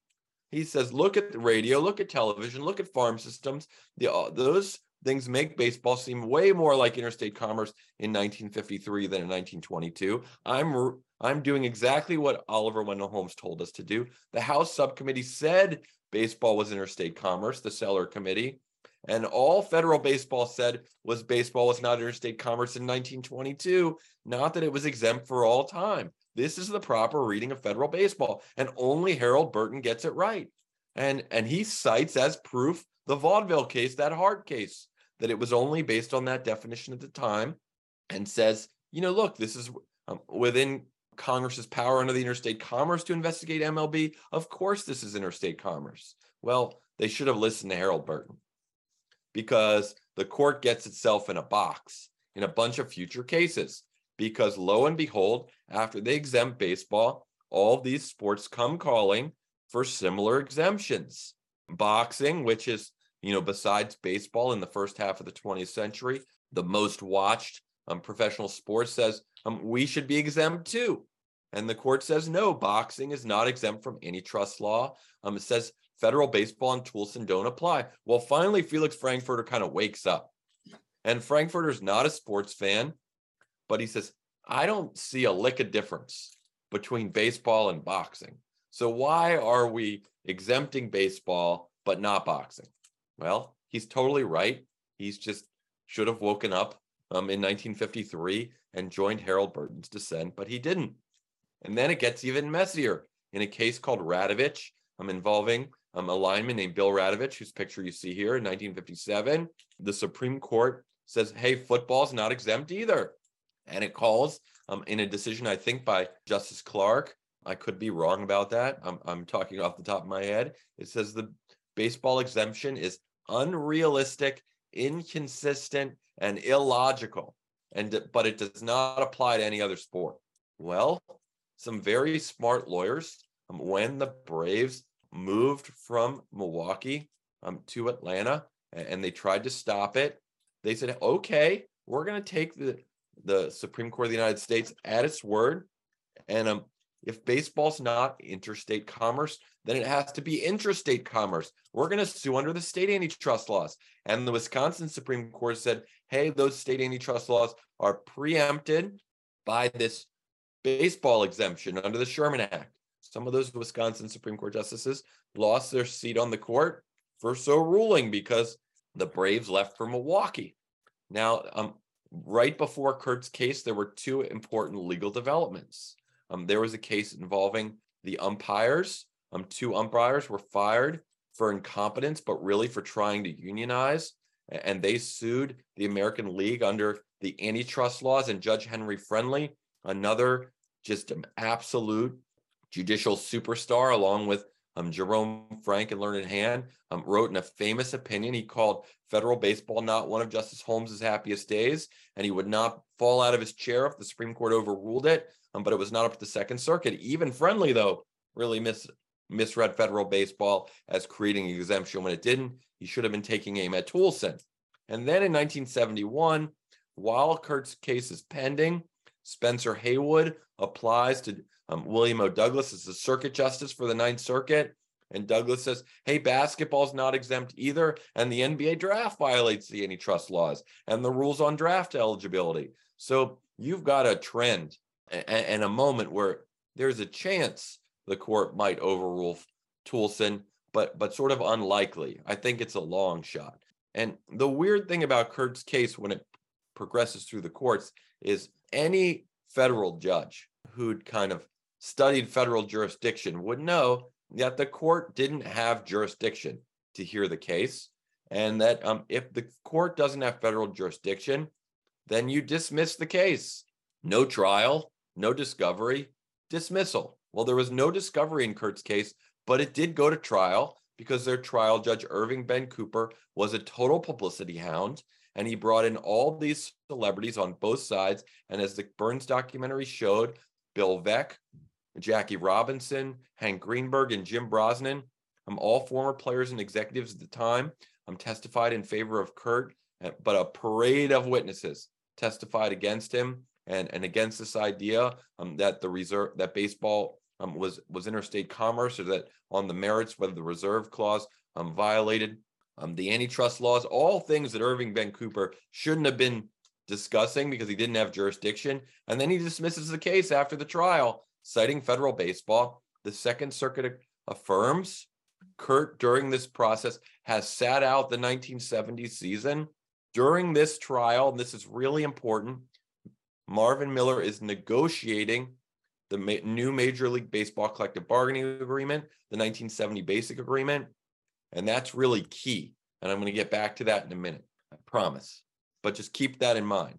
Speaker 8: He says, look at the radio, look at television, look at farm systems. The, uh, those things make baseball seem way more like interstate commerce in 1953 than in 1922. I'm I'm doing exactly what Oliver Wendell Holmes told us to do. The House subcommittee said baseball was interstate commerce, the Celler Committee, and all federal baseball said was baseball was not interstate commerce in 1922, not that it was exempt for all time. This is the proper reading of federal baseball, and only Harold Burton gets it right. And and he cites as proof the vaudeville case, that Hart case, that it was only based on that definition at the time, and says, you know, look, this is um, within Congress's power under the interstate commerce to investigate MLB. Of course, this is interstate commerce. Well, they should have listened to Harold Burton because the court gets itself in a box in a bunch of future cases because lo and behold, after they exempt baseball, all these sports come calling for similar exemptions. Boxing, which is, you know, besides baseball in the first half of the 20th century, the most watched um, professional sport says um, we should be exempt too. And the court says, no, boxing is not exempt from antitrust law. Um, it says federal baseball and Toolson don't apply. Well, finally, Felix Frankfurter kind of wakes up. And Frankfurter's not a sports fan, but he says, I don't see a lick of difference between baseball and boxing. So why are we exempting baseball but not boxing? Well, he's totally right. He's just should have woken up um, in 1953 and joined Harold Burton's dissent, but he didn't. And then it gets even messier in a case called Radovich, um, involving um, a lineman named Bill Radovich, whose picture you see here in 1957. The Supreme Court says, hey, football's not exempt either. And it calls um, in a decision, I think, by Justice Clark. I could be wrong about that. I'm, I'm talking off the top of my head. It says the baseball exemption is unrealistic, inconsistent, and illogical. And but it does not apply to any other sport. Well, some very smart lawyers, um, when the Braves moved from Milwaukee um, to Atlanta and they tried to stop it, they said, okay, we're going to take the, the Supreme Court of the United States at its word. And um, if baseball's not interstate commerce, then it has to be interstate commerce. We're going to sue under the state antitrust laws. And the Wisconsin Supreme Court said, hey, those state antitrust laws are preempted by this baseball exemption under the Sherman Act. Some of those Wisconsin Supreme Court justices lost their seat on the court for so ruling because the Braves left for Milwaukee. Now, um, right before Curt's case, there were two important legal developments. Um, there was a case involving the umpires. Um, two umpires were fired for incompetence, but really for trying to unionize. And they sued the American League under the antitrust laws. And Judge Henry Friendly, another just an absolute judicial superstar, along with um, Jerome Frank and Learned Hand, um, wrote in a famous opinion. He called federal baseball not one of Justice Holmes's happiest days, and he would not fall out of his chair if the Supreme Court overruled it. Um, but it was not up to the Second Circuit. Even Friendly, though, really mis- misread federal baseball as creating an exemption when it didn't. He should have been taking aim at Toolson. And then in 1971, while Curt's case is pending, Spencer Haywood applies to um, William O. Douglas as the circuit justice for the Ninth Circuit. And Douglas says, hey, basketball's not exempt either. And the NBA draft violates the antitrust laws and the rules on draft eligibility. So you've got a trend and a moment where there's a chance the court might overrule Toolson, but but sort of unlikely. I think it's a long shot. And the weird thing about Curt's case when it progresses through the courts is any federal judge who'd kind of studied federal jurisdiction would know that the court didn't have jurisdiction to hear the case and that um, if the court doesn't have federal jurisdiction then you dismiss the case. No trial no discovery dismissal. Well there was no discovery in Curt's case but it did go to trial because their trial judge irving ben cooper was a total publicity hound and he brought in all these celebrities on both sides. And as the Burns documentary showed, Bill Veeck, Jackie Robinson, Hank Greenberg, and Jim Brosnan, um, all former players and executives at the time, um, testified in favor of Curt, uh, but a parade of witnesses testified against him and, and against this idea um, that the reserve that baseball um, was was interstate commerce or that on the merits whether the reserve clause um, violated um, the antitrust laws, all things that Irving Ben Cooper shouldn't have been discussing because he didn't have jurisdiction. And then he dismisses the case after the trial, citing federal baseball. The Second Circuit affirms Curt, during this process, has sat out the 1970 season. During this trial, and this is really important, Marvin Miller is negotiating the ma- new Major League Baseball collective bargaining agreement, the 1970 Basic Agreement. And that's really key. And I'm going to get back to that in a minute. I promise. But just keep that in mind.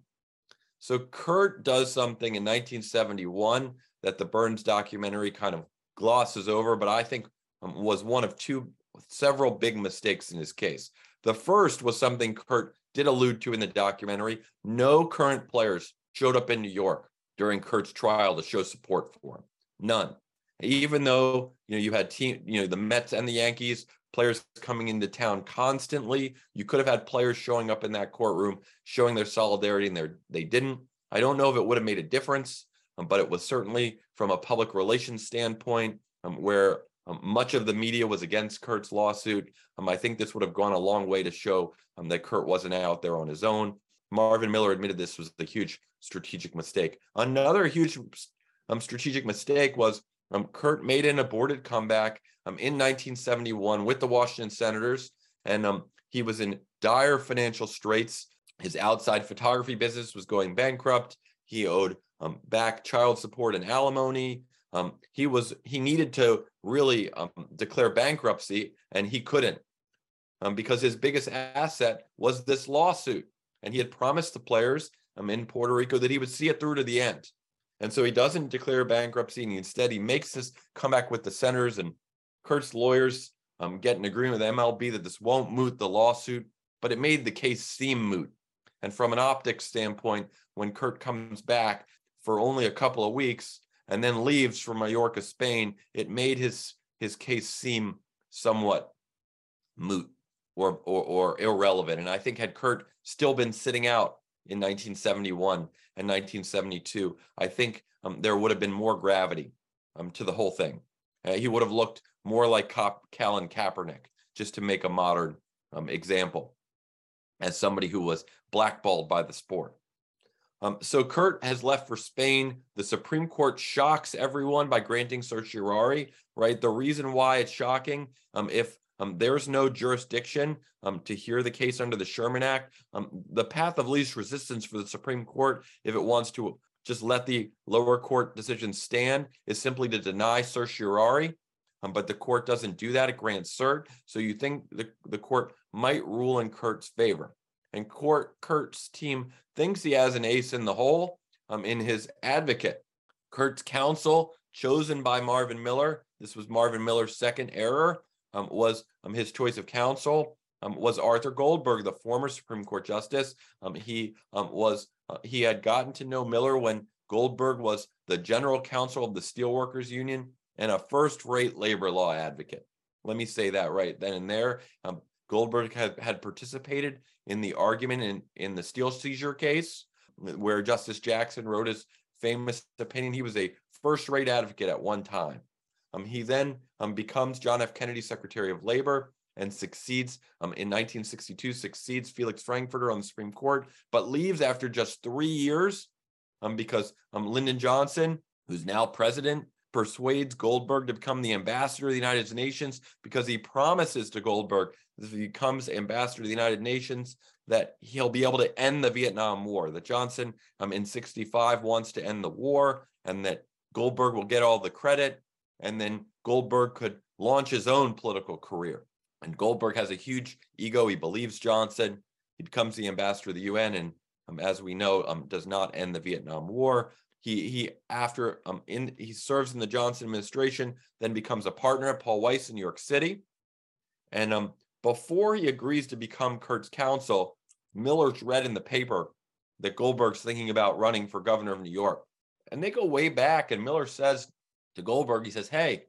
Speaker 8: So Curt does something in 1971 that the Burns documentary kind of glosses over, but I think um, was one of two several big mistakes in his case. The first was something Curt did allude to in the documentary. No current players showed up in New York during Curt's trial to show support for him. None. Even though you know you had team, you know the Mets and the Yankees players coming into town constantly. You could have had players showing up in that courtroom showing their solidarity and their they didn't. I don't know if it would have made a difference, um, but it was certainly from a public relations standpoint um, where um, much of the media was against Curt's lawsuit. Um, I think this would have gone a long way to show um, that Curt wasn't out there on his own. Marvin Miller admitted this was a huge strategic mistake. Another huge um, strategic mistake was um, Curt made an aborted comeback um, in 1971 with the Washington Senators, and um, he was in dire financial straits. His outside photography business was going bankrupt. He owed um, back child support and alimony. Um, he was he needed to really um, declare bankruptcy, and he couldn't because his biggest asset was this lawsuit, and he had promised the players in Puerto Rico that he would see it through to the end. And so he doesn't declare bankruptcy, and instead he makes this comeback with the Senators and Curt's lawyers um, get an agreement with MLB that this won't moot the lawsuit, but it made the case seem moot. And from an optics standpoint, when Curt comes back for only a couple of weeks and then leaves for Mallorca, Spain, it made his his case seem somewhat moot or, or, or irrelevant. And I think had Curt still been sitting out in 1971 and 1972, I think um, there would have been more gravity um, to the whole thing. Uh, he would have looked more like Cop, Colin Kaepernick, just to make a modern um, example, as somebody who was blackballed by the sport. Um, so Curt has left for Spain. The Supreme Court shocks everyone by granting certiorari, right? The reason why it's shocking, um, if um, there's no jurisdiction um, to hear the case under the Sherman Act. Um, the path of least resistance for the Supreme Court, if it wants to just let the lower court decision stand, is simply to deny certiorari. Um, but the court doesn't do that; it grants cert. So you think the, the court might rule in Curt's favor, and court Curt's team thinks he has an ace in the hole um, in his advocate. Curt's counsel, chosen by Marvin Miller. This was Marvin Miller's second error um, was um, his choice of counsel um, was Arthur Goldberg, the former Supreme Court justice. Um, he um, was uh, he had gotten to know Miller when Goldberg was the general counsel of the Steelworkers Union and a first-rate labor law advocate. Let me say that right then and there. Um, Goldberg had, had participated in the argument in, in the steel seizure case, where Justice Jackson wrote his famous opinion. He was a first-rate advocate at one time. Um, he then um, becomes John F. Kennedy Secretary of Labor and succeeds um, in 1962, succeeds Felix Frankfurter on the Supreme Court, but leaves after just three years um, because um, Lyndon Johnson, who's now president, persuades Goldberg to become the ambassador of the United Nations because he promises to Goldberg if he becomes ambassador to the United Nations that he'll be able to end the Vietnam War. That Johnson um, in 65 wants to end the war and that Goldberg will get all the credit and then Goldberg could launch his own political career. And Goldberg has a huge ego. He believes Johnson. He becomes the ambassador of the UN, and um, as we know, um, does not end the Vietnam War. He he after um in he serves in the Johnson administration, then becomes a partner at Paul Weiss in New York City, and um before he agrees to become Curt's counsel, Miller's read in the paper that Goldberg's thinking about running for governor of New York, and they go way back. And Miller says to Goldberg, he says, "Hey,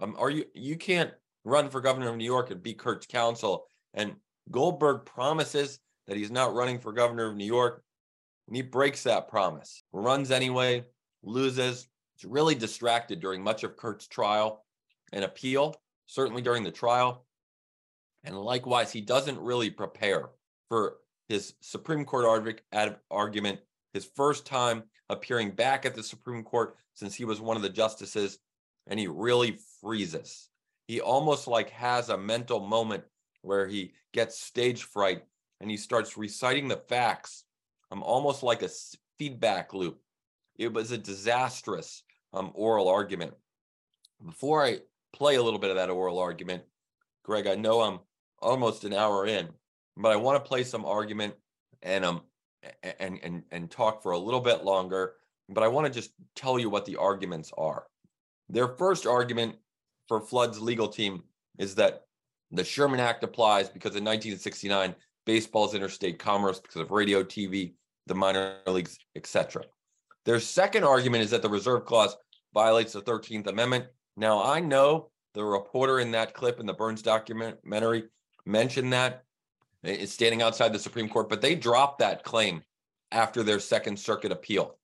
Speaker 8: um, are you you can't run for governor of New York and be Curt's counsel?" And Goldberg promises that he's not running for governor of New York, and he breaks that promise. Runs anyway, loses. It's really distracted during much of Curt's trial and appeal, certainly during the trial. And likewise, he doesn't really prepare for his Supreme Court argument, his first time appearing back at the Supreme Court since he was one of the justices, and he really freezes. He almost like has a mental moment where he gets stage fright and he starts reciting the facts. um, almost like a feedback loop. It was a disastrous um, oral argument. Before I play a little bit of that oral argument, Greg, I know I'm almost an hour in, but I want to play some argument and um and and and talk for a little bit longer but I want to just tell you what the arguments are. Their first argument for Flood's legal team is that the Sherman Act applies because in 1969, baseball's interstate commerce because of radio, TV, the minor leagues, etc. Their second argument is that the reserve clause violates the 13th Amendment. Now, I know the reporter in that clip in the Burns documentary mentioned that it's standing outside the Supreme Court, but they dropped that claim after their Second Circuit appeal.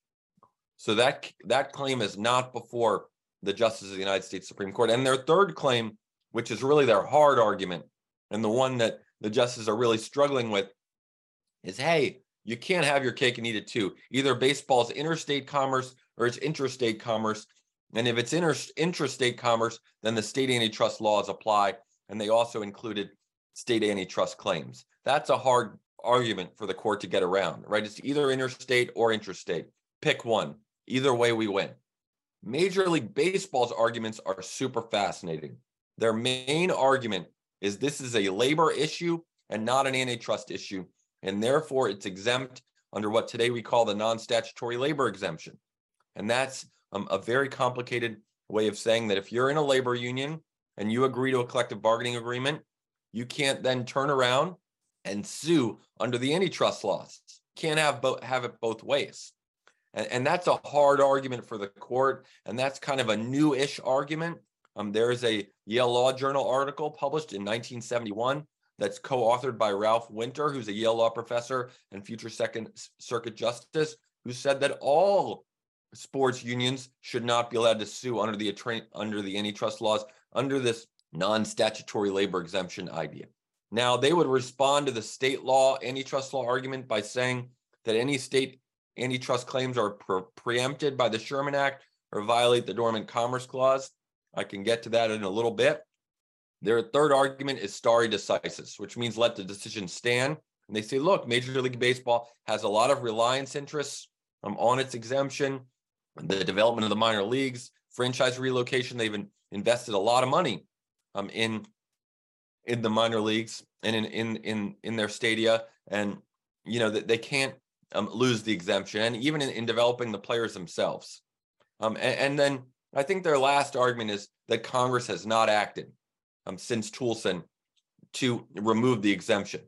Speaker 8: So that that claim is not before the justices of the United States Supreme Court. And their third claim, which is really their hard argument, and the one that the justices are really struggling with, is hey, you can't have your cake and eat it too. Either baseball's interstate commerce or it's intrastate commerce. And if it's inter- intrastate commerce, then the state antitrust laws apply. And they also included state antitrust claims. That's a hard argument for the court to get around, right? It's either interstate or intrastate. Pick one. Either way, we win. Major League Baseball's arguments are super fascinating. Their main argument is this is a labor issue and not an antitrust issue, and therefore it's exempt under what today we call the non statutory labor exemption. And that's um, a very complicated way of saying that if you're in a labor union and you agree to a collective bargaining agreement, you can't then turn around and sue under the antitrust laws. Can't have both have it both ways. And, and that's a hard argument for the court. And that's kind of a new-ish argument. Um, there is a Yale Law Journal article published in 1971 that's co-authored by Ralph Winter, who's a Yale Law professor and future Second Circuit Justice, who said that all sports unions should not be allowed to sue under the under the antitrust laws under this non-statutory labor exemption idea. Now, they would respond to the state law antitrust law argument by saying that any state antitrust claims are pre- preempted by the Sherman Act or violate the Dormant Commerce Clause. I can get to that in a little bit. Their third argument is stare decisis, which means let the decision stand. And they say, look, Major League Baseball has a lot of reliance interests um, on its exemption, the development of the minor leagues, franchise relocation. They've invested a lot of money um, in in the minor leagues and in in in in their stadia, and you know that they can't um, lose the exemption, even in, in developing the players themselves. Um, and, and, then I think their last argument is that Congress has not acted um, since Toolson to remove the exemption.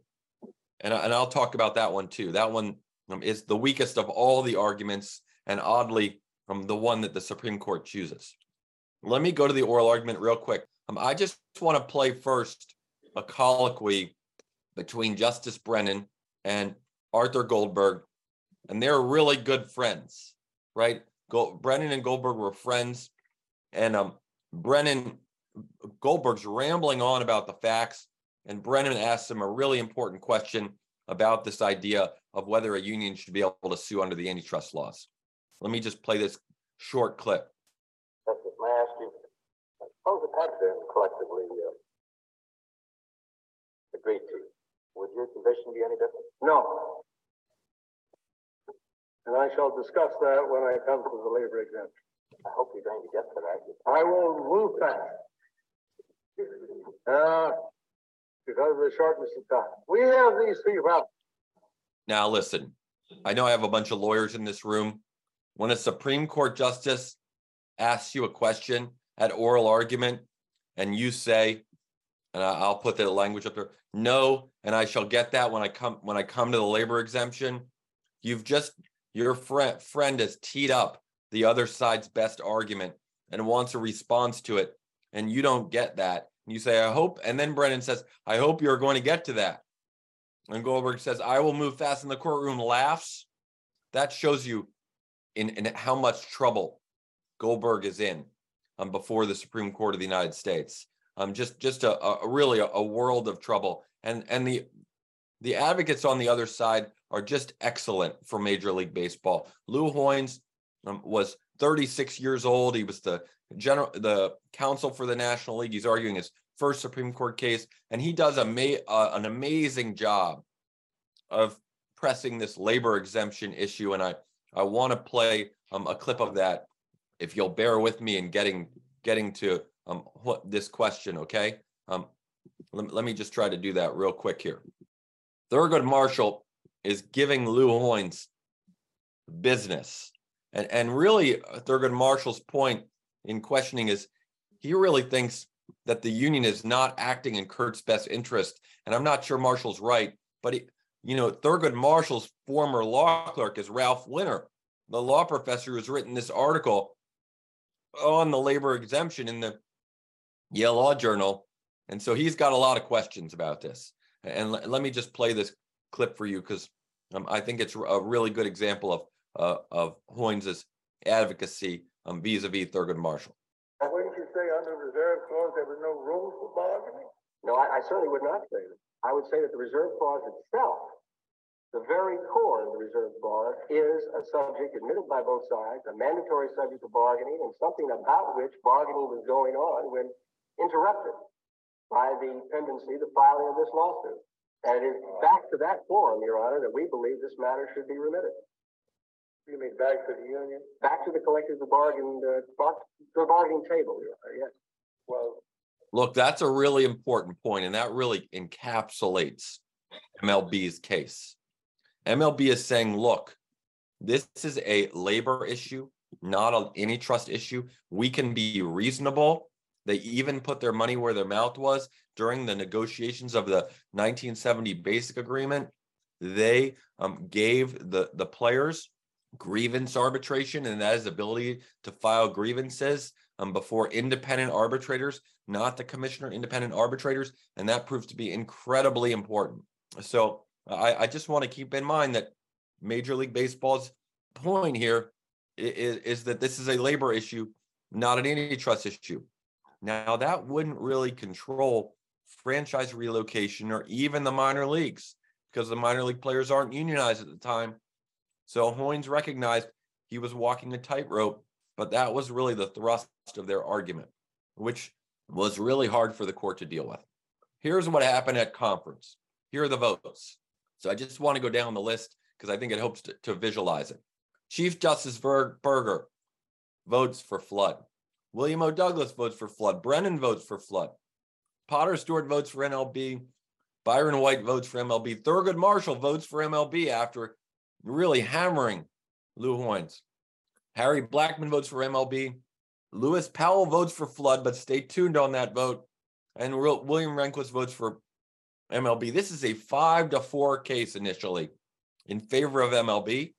Speaker 8: And, and I'll talk about that one too. That one um, is the weakest of all the arguments, and oddly, um, the one that the Supreme Court chooses. Let me go to the oral argument real quick. Um, I just want to play first a colloquy between Justice Brennan and Arthur Goldberg and they're really good friends, right? Go, Brennan and Goldberg were friends, and um, Brennan Goldberg's rambling on about the facts, and Brennan asks him a really important question about this idea of whether a union should be able to sue under the antitrust laws. Let me just play this short clip.
Speaker 9: Justice, may I ask you, suppose it had been collectively uh, agreed to, would your position be any different?
Speaker 10: No, and I shall discuss that when I come to the labor exemption.
Speaker 9: I hope you're going to get to that.
Speaker 10: I will move fast. Uh, because of the shortness of time. We have these three problems.
Speaker 8: Now, listen, I know I have a bunch of lawyers in this room. When a Supreme Court justice asks you a question at oral argument and you say, and I'll put the language up there, no, and I shall get that when I come when I come to the labor exemption, you've just your friend friend has teed up the other side's best argument and wants a response to it and you don't get that. You say i hope and then brennan says i hope you're going to get to that. And goldberg says i will move fast and the courtroom laughs. That shows you in, in how much trouble goldberg is in um, before the supreme court of the united states um, just just a, a really a, world of trouble and and the the advocates on the other side are just excellent for Major League Baseball. Lou Hoynes um, was 36 years old. He was the general, the counsel for the National League. He's arguing his first Supreme Court case, and he does a ma- uh, an amazing job of pressing this labor exemption issue. And I I want to play um, a clip of that, if you'll bear with me in getting getting to um, what this question. Okay, um, let, let me just try to do that real quick here. Thurgood Marshall is giving Lou Hoynes business. And, and really, uh, Thurgood Marshall's point in questioning is he really thinks that the union is not acting in Curt's best interest. And I'm not sure Marshall's right, but he, you know, Thurgood Marshall's former law clerk is Ralph Winter, the law professor who's written this article on the labor exemption in the Yale Law Journal. And so he's got a lot of questions about this. And l- let me just play this clip for you because um, I think it's a really good example of uh, of Hoynes's advocacy um, vis-a-vis Thurgood Marshall.
Speaker 10: Wouldn't you say under reserve clause there was no room for bargaining?
Speaker 9: No, I, I certainly would not say that. I would say that the reserve clause itself, the very core of the reserve clause, is a subject admitted by both sides, a mandatory subject of bargaining, and something about which bargaining was going on when interrupted by the pendency, the filing of this lawsuit. And it is back to that forum, Your Honor, that we believe this matter should be remitted.
Speaker 10: You mean back to the union?
Speaker 9: Back to the collective bargain, uh, bar- to the bargaining table, Your Honor, yes.
Speaker 10: Well,
Speaker 8: Look, that's a really important point, and that really encapsulates MLB's case. MLB is saying, look, this is a labor issue, not an antitrust issue. We can be reasonable. They even put their money where their mouth was during the negotiations of the 1970 Basic Agreement. They um, gave the, the players grievance arbitration, and that is the ability to file grievances um, before independent arbitrators, not the commissioner, independent arbitrators, and that proves to be incredibly important. So I, I just want to keep in mind that Major League Baseball's point here is, is that this is a labor issue, not an antitrust issue. Now that wouldn't really control franchise relocation or even the minor leagues because the minor league players aren't unionized at the time. So Hoynes recognized he was walking a tightrope, but that was really the thrust of their argument, which was really hard for the court to deal with. Here's what happened at conference. Here are the votes. So I just want to go down the list because I think it helps to, to visualize it. Chief Justice Burger votes for flood. William O. Douglas votes for flood. Brennan votes for flood. Potter Stewart votes for MLB. Byron White votes for MLB. Thurgood Marshall votes for MLB after really hammering Lou Hoynes. Harry Blackmun votes for MLB. Lewis Powell votes for flood, but stay tuned on that vote. And William Rehnquist votes for MLB. This is a five to four case initially in favor of MLB.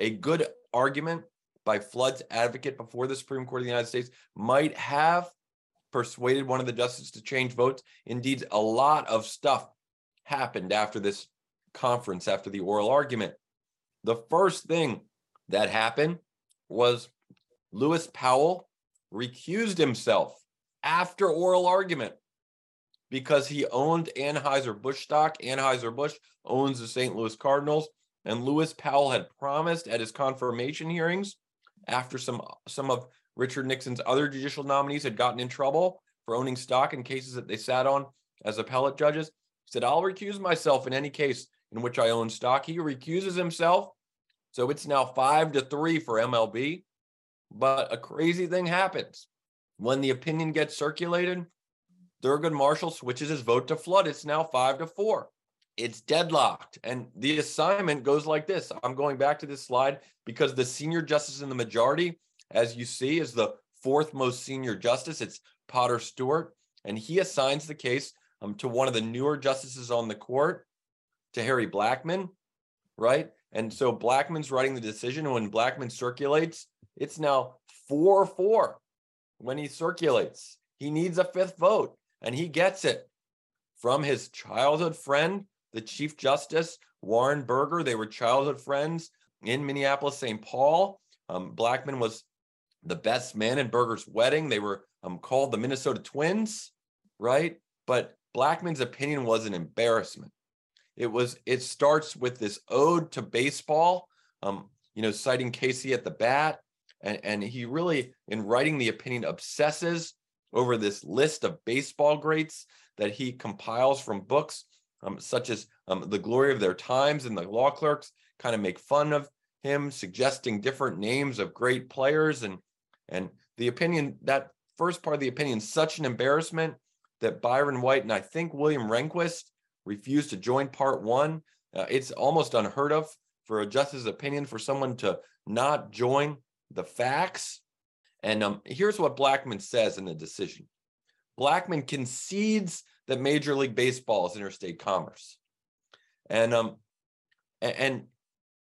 Speaker 8: A good argument by Flood's advocate before the Supreme Court of the United States might have persuaded one of the justices to change votes. Indeed, a lot of stuff happened after this conference, after the oral argument. The first thing that happened was Lewis Powell recused himself after oral argument because he owned Anheuser-Busch stock. Anheuser-Busch owns the St. Louis Cardinals. And Lewis Powell had promised at his confirmation hearings after some some of Richard Nixon's other judicial nominees had gotten in trouble for owning stock in cases that they sat on as appellate judges. He said, I'll recuse myself in any case in which I own stock. He recuses himself. So it's now five to three for MLB. But a crazy thing happens. When the opinion gets circulated, Thurgood Marshall switches his vote to flood. It's now five to four. It's deadlocked. And the assignment goes like this. I'm going back to this slide because the senior justice in the majority, as you see, is the fourth most senior justice. It's Potter Stewart. And he assigns the case um, to one of the newer justices on the court, to Harry Blackmun, right? And so Blackmun's writing the decision. And when Blackmun circulates, it's now 4 4 when he circulates. He needs a fifth vote, and he gets it from his childhood friend, the Chief Justice, Warren Burger. They were childhood friends in Minneapolis, St. Paul. Um, Blackmun was the best man in Burger's wedding. They were um, called the Minnesota Twins, right? But Blackmun's opinion was an embarrassment. It was. It starts with this ode to baseball, um, you know, citing Casey at the bat, and, and he really, in writing the opinion, obsesses over this list of baseball greats that he compiles from books um, such as um, The Glory of Their Times and the Law Clerks kind of make fun of him, suggesting different names of great players. And, and the opinion, that first part of the opinion, such an embarrassment that Byron White and I think William Rehnquist refused to join part one. Uh, it's almost unheard of for a justice's opinion for someone to not join the facts. And um, here's what Blackmun says in the decision Blackmun concedes that Major League Baseball is interstate commerce. And um, and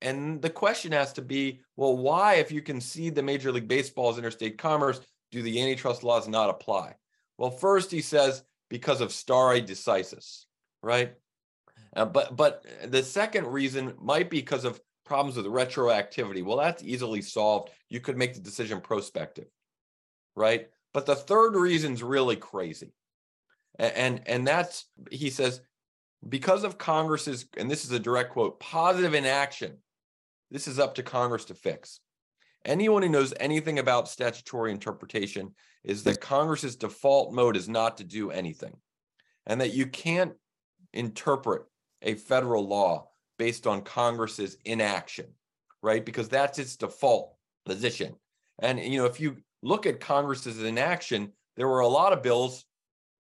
Speaker 8: and the question has to be, well, why, if you concede the Major League Baseball is interstate commerce, do the antitrust laws not apply? Well, first he says because of stare decisis, right? Uh, but but the second reason might be because of problems with retroactivity. Well, that's easily solved. You could make the decision prospective, right? But the third reason's really crazy. And, and, that's, he says, because of Congress's, and this is a direct quote, positive inaction, this is up to Congress to fix. Anyone who knows anything about statutory interpretation is that Congress's default mode is not to do anything, and that you can't interpret a federal law based on Congress's inaction, right? Because that's its default position. And you know, if you look at Congress's inaction, there were a lot of bills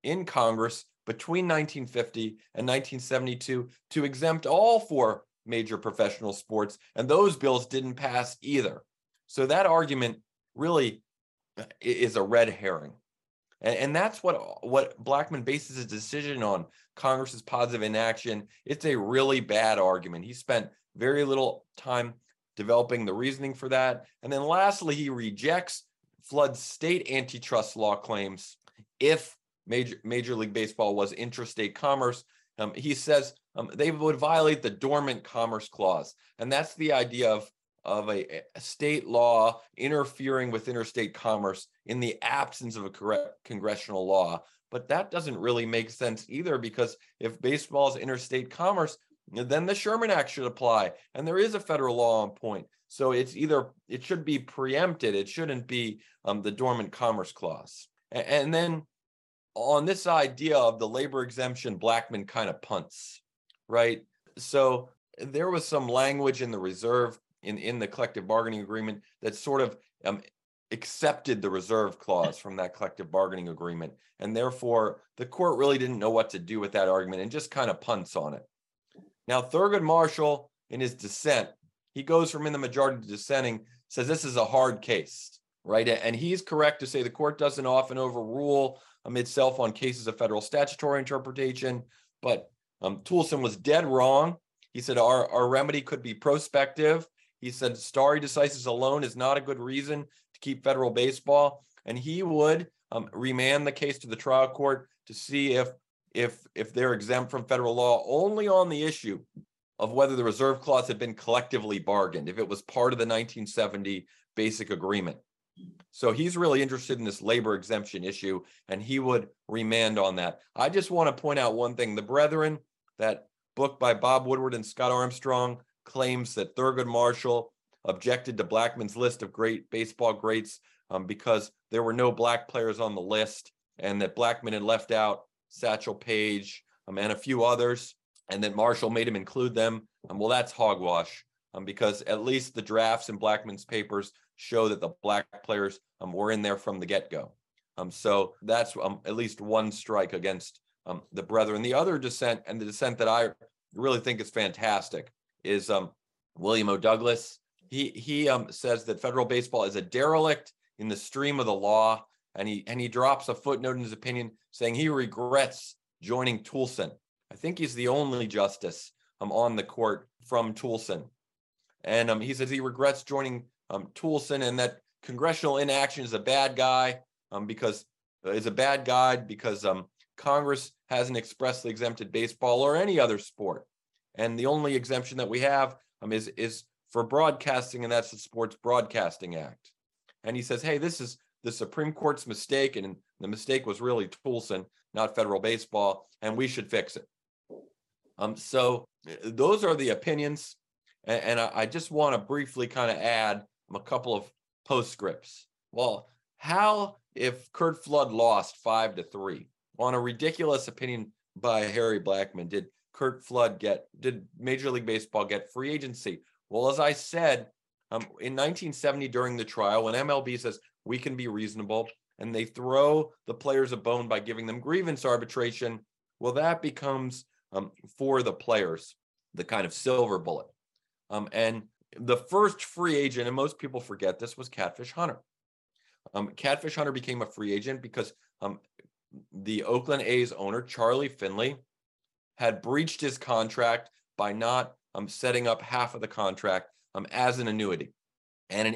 Speaker 8: in Congress between 1950 and 1972 to exempt all four major professional sports, and those bills didn't pass either. So that argument really uh, is a red herring. And, and that's what what Blackmun bases his decision on Congress's positive inaction. It's a really bad argument. He spent very little time developing the reasoning for that. And then lastly, he rejects Flood's state antitrust law claims if Major, Major League Baseball was interstate commerce. Um, he says um, they would violate the dormant commerce clause. And that's the idea of of a, a, state law interfering with interstate commerce in the absence of a correct congressional law. But that doesn't really make sense either because if baseball is interstate commerce, then the Sherman Act should apply. And there is a federal law on point. So it's either, it should be preempted, it shouldn't be um, the dormant commerce clause. And, and then on this idea of the labor exemption, Blackmun kind of punts, right? So there was some language in the reserve in, in the collective bargaining agreement that sort of um, accepted the reserve clause from that collective bargaining agreement. And therefore, the court really didn't know what to do with that argument and just kind of punts on it. Now, Thurgood Marshall, in his dissent, he goes from in the majority to dissenting, says this is a hard case, right? And he's correct to say the court doesn't often overrule um, itself on cases of federal statutory interpretation, but um, Toolson was dead wrong. He said our, our remedy could be prospective he said stare decisis alone is not a good reason to keep federal baseball, and he would um, remand the case to the trial court to see if if if they're exempt from federal law only on the issue of whether the reserve clause had been collectively bargained, if it was part of the 1970 basic agreement. So he's really interested in this labor exemption issue, and he would remand on that. I just want to point out one thing: the Brethren, that book by Bob Woodward and Scott Armstrong, claims that Thurgood Marshall objected to Blackmun's list of great baseball greats um, because there were no black players on the list, and that Blackmun had left out Satchel Paige um, and a few others, and that Marshall made him include them. Um, well, that's hogwash um, because at least the drafts in Blackmun's papers show that the black players um, were in there from the get go. Um, so that's um, at least one strike against um, the brethren. The other dissent, and the dissent that I really think is fantastic, is um, William O. Douglas. He he um, says that federal baseball is a derelict in the stream of the law, and he and he drops a footnote in his opinion saying he regrets joining Toolson. I think he's the only justice um, on the court from Toolson, and um, he says he regrets joining um, Toolson and that congressional inaction is a bad guy um, because uh, is a bad guy because um, Congress hasn't expressly exempted baseball or any other sport. And the only exemption that we have um, is is for broadcasting, and that's the Sports Broadcasting Act. And he says, hey, this is the Supreme Court's mistake, and the mistake was really Toolson, not federal baseball, and we should fix it. Um, so uh, those are the opinions, and, and I, I just want to briefly kind of add a couple of postscripts. Well, how if Curt Flood lost five to three on a ridiculous opinion by Harry Blackmun? did Curt Flood get? Did Major League Baseball get free agency? Well, as I said, um, in 1970 during the trial, when MLB says we can be reasonable and they throw the players a bone by giving them grievance arbitration, well, that becomes um, for the players the kind of silver bullet. Um, and the first free agent, and most people forget this, was Catfish Hunter. Um, Catfish Hunter became a free agent because um, the Oakland A's owner, Charlie Finley, had breached his contract by not um, setting up half of the contract um, as an annuity. And an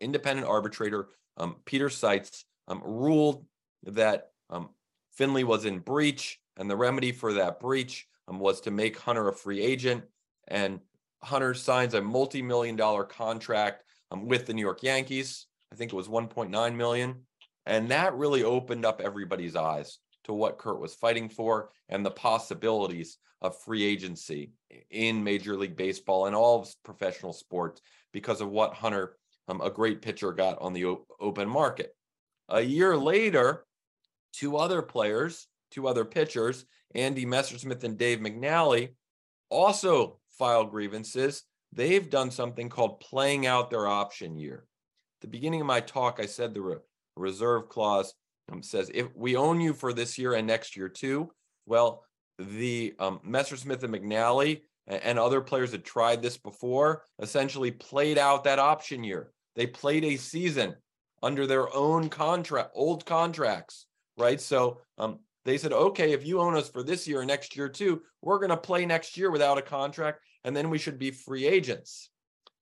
Speaker 8: independent arbitrator, um, Peter Seitz, um, ruled that um, Finley was in breach, and the remedy for that breach um, was to make Hunter a free agent. And Hunter signs a multi-million dollar contract um, with the New York Yankees. I think it was 1.9 million. And that really opened up everybody's eyes to what Curt was fighting for and the possibilities of free agency in Major League Baseball and all of professional sports because of what Hunter, um, a great pitcher, got on the op- open market. A year later, two other players, two other pitchers, Andy Messersmith and Dave McNally, also filed grievances. They've done something called playing out their option year. At the beginning of my talk, I said the re- reserve clause um, says if we own you for this year and next year too. Well, the um, Messersmith and McNally and, and other players that tried this before essentially played out that option year. They played a season under their own contract, old contracts, right? So um, they said, okay, if you own us for this year and next year too, we're going to play next year without a contract, and then we should be free agents.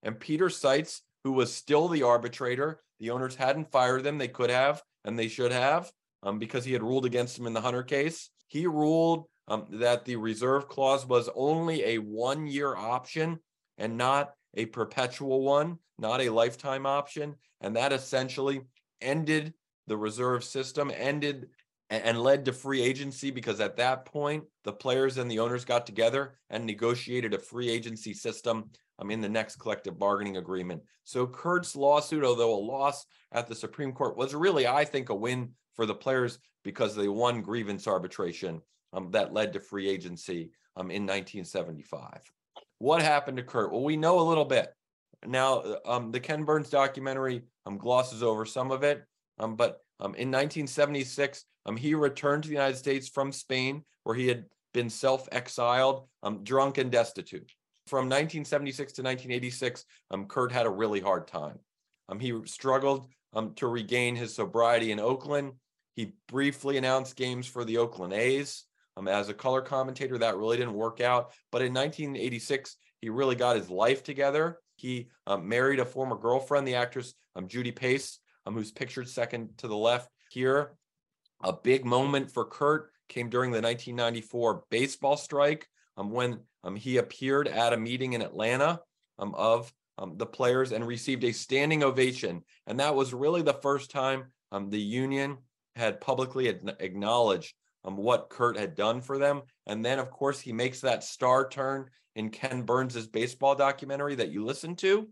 Speaker 8: And Peter Seitz, who was still the arbitrator, the owners hadn't fired them. They could have, and they should have, um, because he had ruled against them in the Hunter case. He ruled um, that the reserve clause was only a one year option and not a perpetual one, not a lifetime option. And that essentially ended the reserve system, ended and led to free agency because at that point, the players and the owners got together and negotiated a free agency system um, in the next collective bargaining agreement. So Curt's lawsuit, although a loss at the Supreme Court, was really, I think, a win for the players because they won grievance arbitration um, that led to free agency um, in 1975. What happened to Curt? Well, we know a little bit. Now, um, the Ken Burns documentary um, glosses over some of it, um, but um, in 1976, um, he returned to the United States from Spain, where he had been self exiled, um, drunk and destitute. From 1976 to 1986, um, Curt had a really hard time. Um, he struggled um, to regain his sobriety in Oakland. He briefly announced games for the Oakland A's. As a color commentator, that really didn't work out. But in 1986, he really got his life together. He married a former girlfriend, the actress Judy Pace, um, who's pictured second to the left here. A big moment for Curt came during the 1994 baseball strike um, when um, he appeared at a meeting in Atlanta um, of um, the players and received a standing ovation. And that was really the first time um, the union had publicly ad- acknowledged um, what Curt had done for them. And then, of course, he makes that star turn in Ken Burns's baseball documentary that you listened to.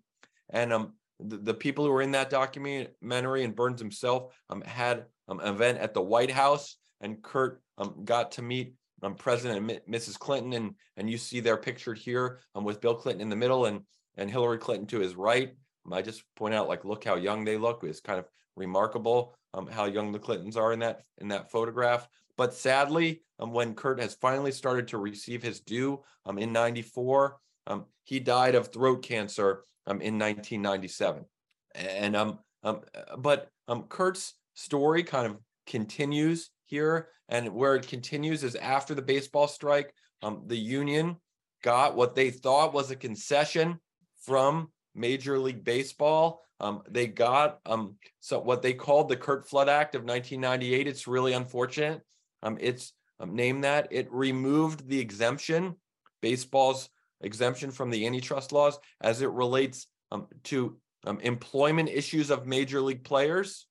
Speaker 8: And um, the, the people who were in that documentary and Burns himself um, had um, an event at the White House, and Curt um, got to meet um, President and Mrs. Clinton, and and you see they're pictured here um, with Bill Clinton in the middle and and Hillary Clinton to his right. Um, I just point out, like, look how young they look. It's kind of remarkable um, how young the Clintons are in that in that photograph. But sadly, um, when Curt has finally started to receive his due um, in '94, um, he died of throat cancer um, in 1997. And um, um, but um, Curt's story kind of continues here, and where it continues is after the baseball strike, um, the union got what they thought was a concession from Major League Baseball. Um, they got um, so what they called the Curt Flood Act of 1998. It's really unfortunate. Um, it's um, named that. It removed the exemption, baseball's exemption from the antitrust laws as it relates um, to um, employment issues of major league players.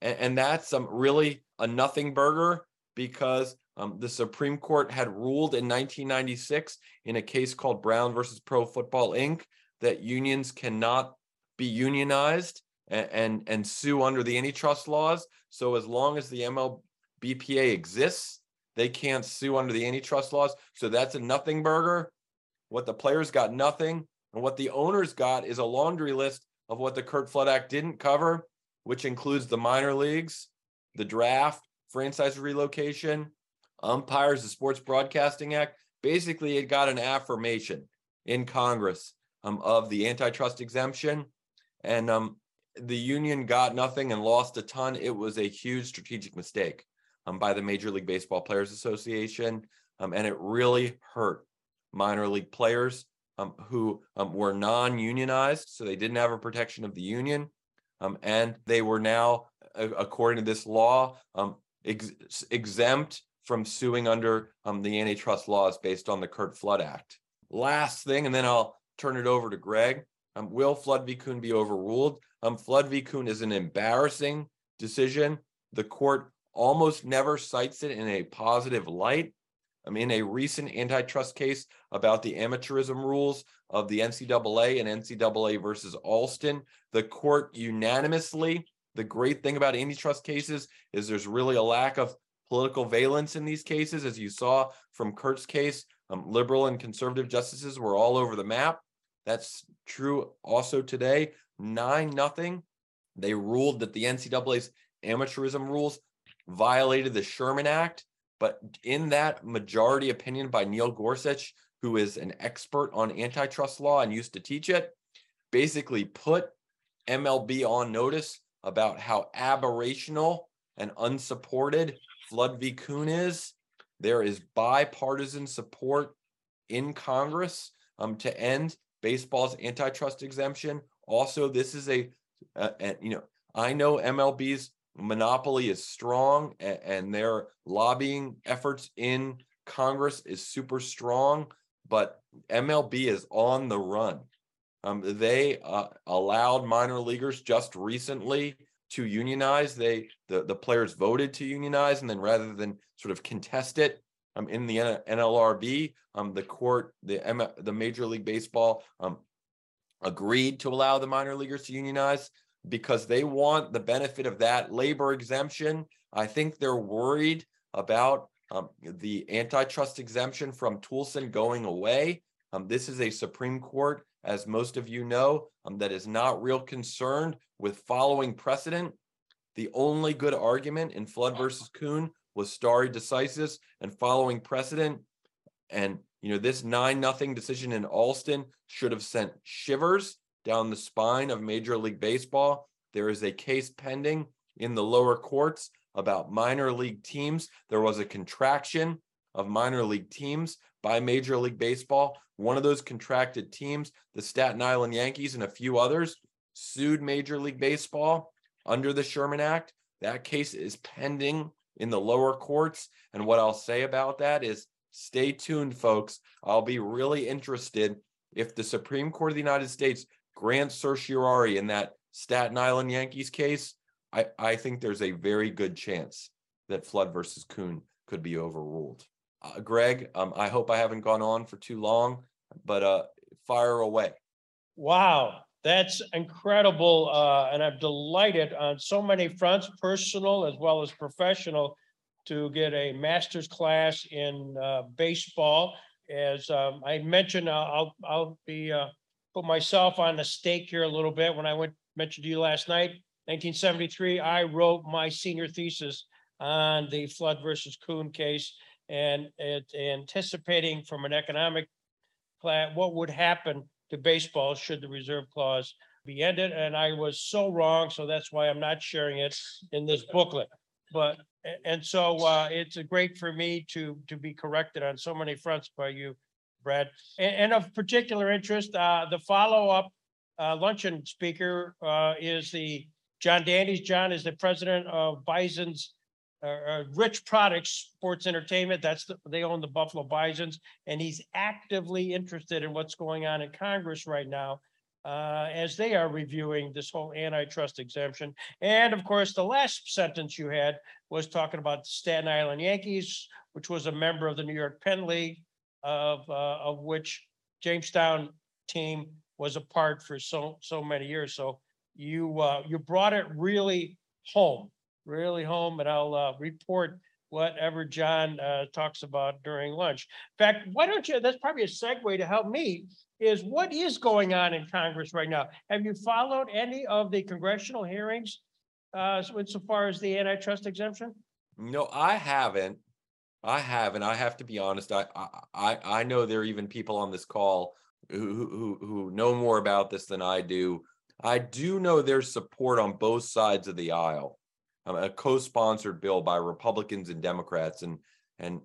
Speaker 8: And, and that's um, really a nothing burger because um, the Supreme Court had ruled in 1996 in a case called Brown versus Pro Football Inc. that unions cannot be unionized and, and, and sue under the antitrust laws. So as long as the MLBPA exists, they can't sue under the antitrust laws. So that's a nothing burger. What the players got nothing, and what the owners got is a laundry list of what the Curt Flood Act didn't cover, which includes the minor leagues, the draft, franchise relocation, umpires, the Sports Broadcasting Act. Basically, it got an affirmation in Congress um, of the antitrust exemption. And um, the union got nothing and lost a ton. It was a huge strategic mistake um, by the Major League Baseball Players Association. Um, and it really hurt minor league players um, who um, were non unionized, so they didn't have a protection of the union. Um, and they were now, according to this law, um, ex- exempt from suing under um, the antitrust laws based on the Curt Flood Act. Last thing, and then I'll turn it over to Greg. Um, will Flood v. Kuhn be overruled? Flood v. Kuhn is an embarrassing decision. The court almost never cites it in a positive light. Um, in a recent antitrust case about the amateurism rules of the NCAA and NCAA versus Alston, the court unanimously, the great thing about antitrust cases is there's really a lack of political valence in these cases. As you saw from Curt's case, um, liberal and conservative justices were all over the map. That's true also today. Nine nothing. They ruled that the NCAA's amateurism rules violated the Sherman Act. But in that majority opinion by Neil Gorsuch, who is an expert on antitrust law and used to teach it, basically put MLB on notice about how aberrational and unsupported Flood v. Kuhn is. There is bipartisan support in Congress um, to end baseball's antitrust exemption. Also, this is a, uh, you know, I know MLB's monopoly is strong and, and their lobbying efforts in Congress is super strong, but MLB is on the run. Um, they uh, allowed minor leaguers just recently to unionize. They the, the players voted to unionize, and then rather than sort of contest it um, in the NLRB, um, the court, the M- the Major League Baseball um, agreed to allow the minor leaguers to unionize because they want the benefit of that labor exemption. I think they're worried about um, the antitrust exemption from Toolson going away. Um, this is a Supreme Court, as most of you know, um, that is not real concerned with following precedent. The only good argument in Flood versus Kuhn was stare decisis and following precedent. And you know, this nine nothing decision in Alston should have sent shivers down the spine of Major League Baseball. There is a case pending in the lower courts about minor league teams. There was a contraction of minor league teams by Major League Baseball. One of those contracted teams, the Staten Island Yankees and a few others, sued Major League Baseball under the Sherman Act. That case is pending in the lower courts. And what I'll say about that is stay tuned, folks. I'll be really interested if the Supreme Court of the United States grants certiorari in that Staten Island Yankees case. I, I think there's a very good chance that Flood versus Kuhn could be overruled. Uh, Greg, um, I hope I haven't gone on for too long, but uh, fire away.
Speaker 7: Wow, that's incredible. Uh, and I'm delighted on so many fronts, personal as well as professional, to get a master's class in uh, baseball. As um, I mentioned, I'll, I'll be uh, put myself on the stake here a little bit. When I went mentioned to you last night, 1973, I wrote my senior thesis on the Flood versus Kuhn case and it, anticipating from an economic plan what would happen to baseball should the reserve clause be ended. And I was so wrong, so that's why I'm not sharing it in this booklet. But and so uh, it's great for me to to be corrected on so many fronts by you, Brad. And, and of particular interest, uh, the follow up uh, luncheon speaker uh, is the John Dandes. John is the president of Bison's uh, uh, Rich Products Sports Entertainment. That's the, they own the Buffalo Bisons, and he's actively interested in what's going on in Congress right now. Uh, as they are reviewing this whole antitrust exemption. And of course, the last sentence you had was talking about the Staten Island Yankees, which was a member of the New York Penn League, of, uh, of which Jamestown team was a part for so, so many years. So you, uh, you brought it really home really home and I'll uh, report whatever John uh, talks about during lunch. In fact, why don't you, that's probably a segue to help me, is what is going on in Congress right now? Have you followed any of the congressional hearings uh, so insofar as the antitrust exemption?
Speaker 8: No, I haven't. I have, and I have to be honest. I I I know there are even people on this call who who who know more about this than I do. I do know there's support on both sides of the aisle a co-sponsored bill by Republicans and Democrats, and and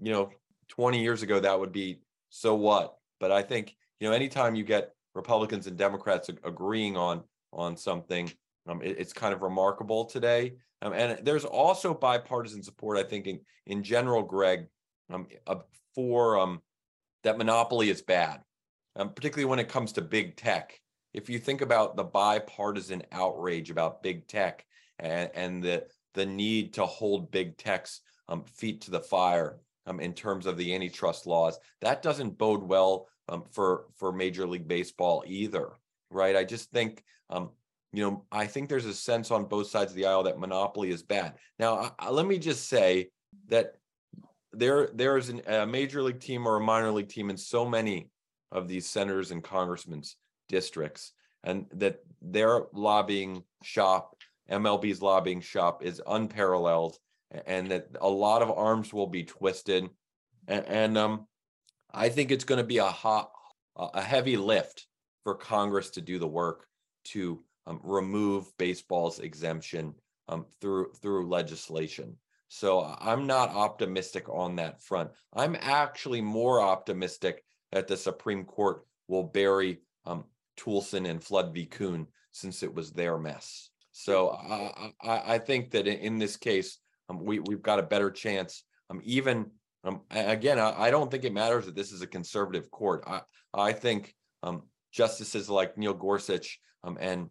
Speaker 8: you know, 20 years ago that would be so what. But I think you know, anytime you get Republicans and Democrats agreeing on on something, um, it, it's kind of remarkable today. Um, and there's also bipartisan support, I think, in in general, Greg, um, uh, for um, that monopoly is bad. um, particularly when it comes to big tech. If you think about the bipartisan outrage about big tech and, and the the need to hold big tech's um, feet to the fire um, in terms of the antitrust laws, that doesn't bode well um, for for Major League Baseball either, right? I just think um, you know, I think there's a sense on both sides of the aisle that monopoly is bad. Now, I, let me just say that there there is an, a major league team or a minor league team in so many of these senators and congressmen's districts, and that their lobbying shop, MLB's lobbying shop, is unparalleled, and that a lot of arms will be twisted, and, and um, I think it's going to be a hot, a heavy lift for Congress to do the work to um, remove baseball's exemption um, through through legislation. So I'm not optimistic on that front. I'm actually more optimistic that the Supreme Court will bury um, Toolson and Flood v. Kuhn since it was their mess. So I, I, I think that in this case, um, we, we've got a better chance. Um, even um, again, I, I, don't think it matters that this is a conservative court. I, I think um, justices like Neil Gorsuch um, and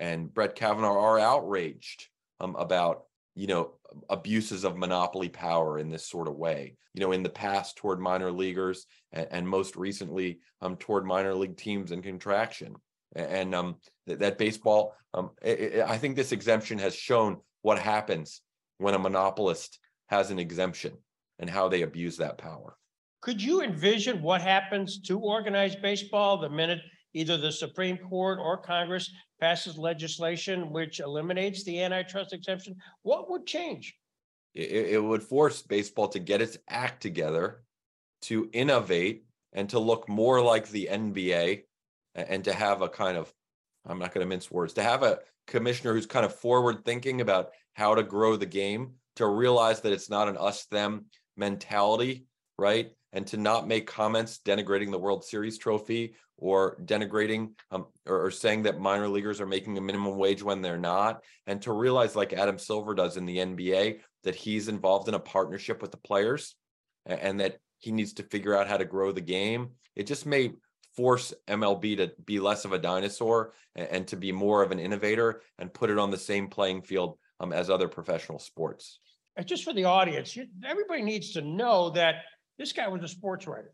Speaker 8: and Brett Kavanaugh are outraged um, about you know abuses of monopoly power in this sort of way. You know in the past toward minor leaguers and, and most recently um, toward minor league teams and contraction. And um, th- that baseball um, it, it, i think this exemption has shown what happens when a monopolist has an exemption and how they abuse that power.
Speaker 7: Could you envision what happens to organized baseball the minute either the Supreme Court or Congress passes legislation which eliminates the antitrust exemption, what would change?
Speaker 8: It, it would force baseball to get its act together, to innovate, and to look more like the NBA, and to have a kind of, I'm not going to mince words, to have a commissioner who's kind of forward thinking about how to grow the game, to realize that it's not an us them mentality, right? And to not make comments denigrating the World Series trophy or denigrating um, or, or, saying that minor leaguers are making a minimum wage when they're not, and to realize, like Adam Silver does in the NBA, that he's involved in a partnership with the players and, and that he needs to figure out how to grow the game. It just may force MLB to be less of a dinosaur and, and to be more of an innovator and put it on the same playing field um, as other professional sports.
Speaker 7: Just for the audience, everybody needs to know that this guy was a sports writer.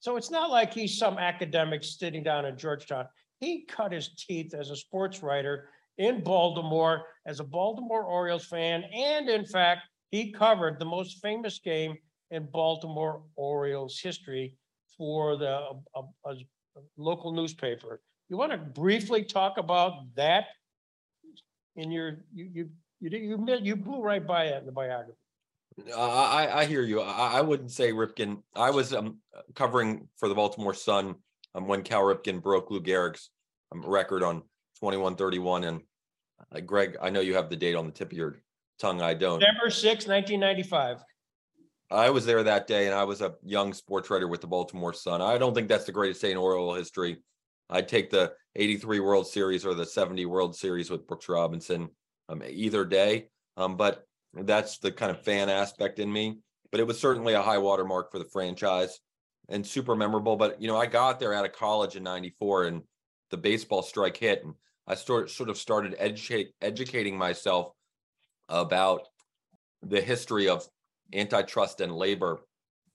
Speaker 7: So it's not like he's some academic sitting down in Georgetown. He cut his teeth as a sports writer in Baltimore as a Baltimore Orioles fan. And in fact, he covered the most famous game in Baltimore Orioles history for the a, a, local newspaper. You want to briefly talk about that in your you you you you, you blew right by it in the biography.
Speaker 8: I, I hear you. I, I wouldn't say Ripken. I was um, covering for the Baltimore Sun um, when Cal Ripken broke Lou Gehrig's um, record on 2131. And uh, Greg, I know you have the date on the tip of your tongue. I don't.
Speaker 7: December 6, 1995.
Speaker 8: I was there that day and I was a young sports writer with the Baltimore Sun. I don't think that's the greatest day in Oriole history. I'd take the 83 World Series or the 70 World Series with Brooks Robinson um, either day. Um, but that's the kind of fan aspect in me. But it was certainly a high watermark for the franchise and super memorable. But you know, I got there out of college in '94, and the baseball strike hit, and I sort sort of started educate, educating myself about the history of antitrust and labor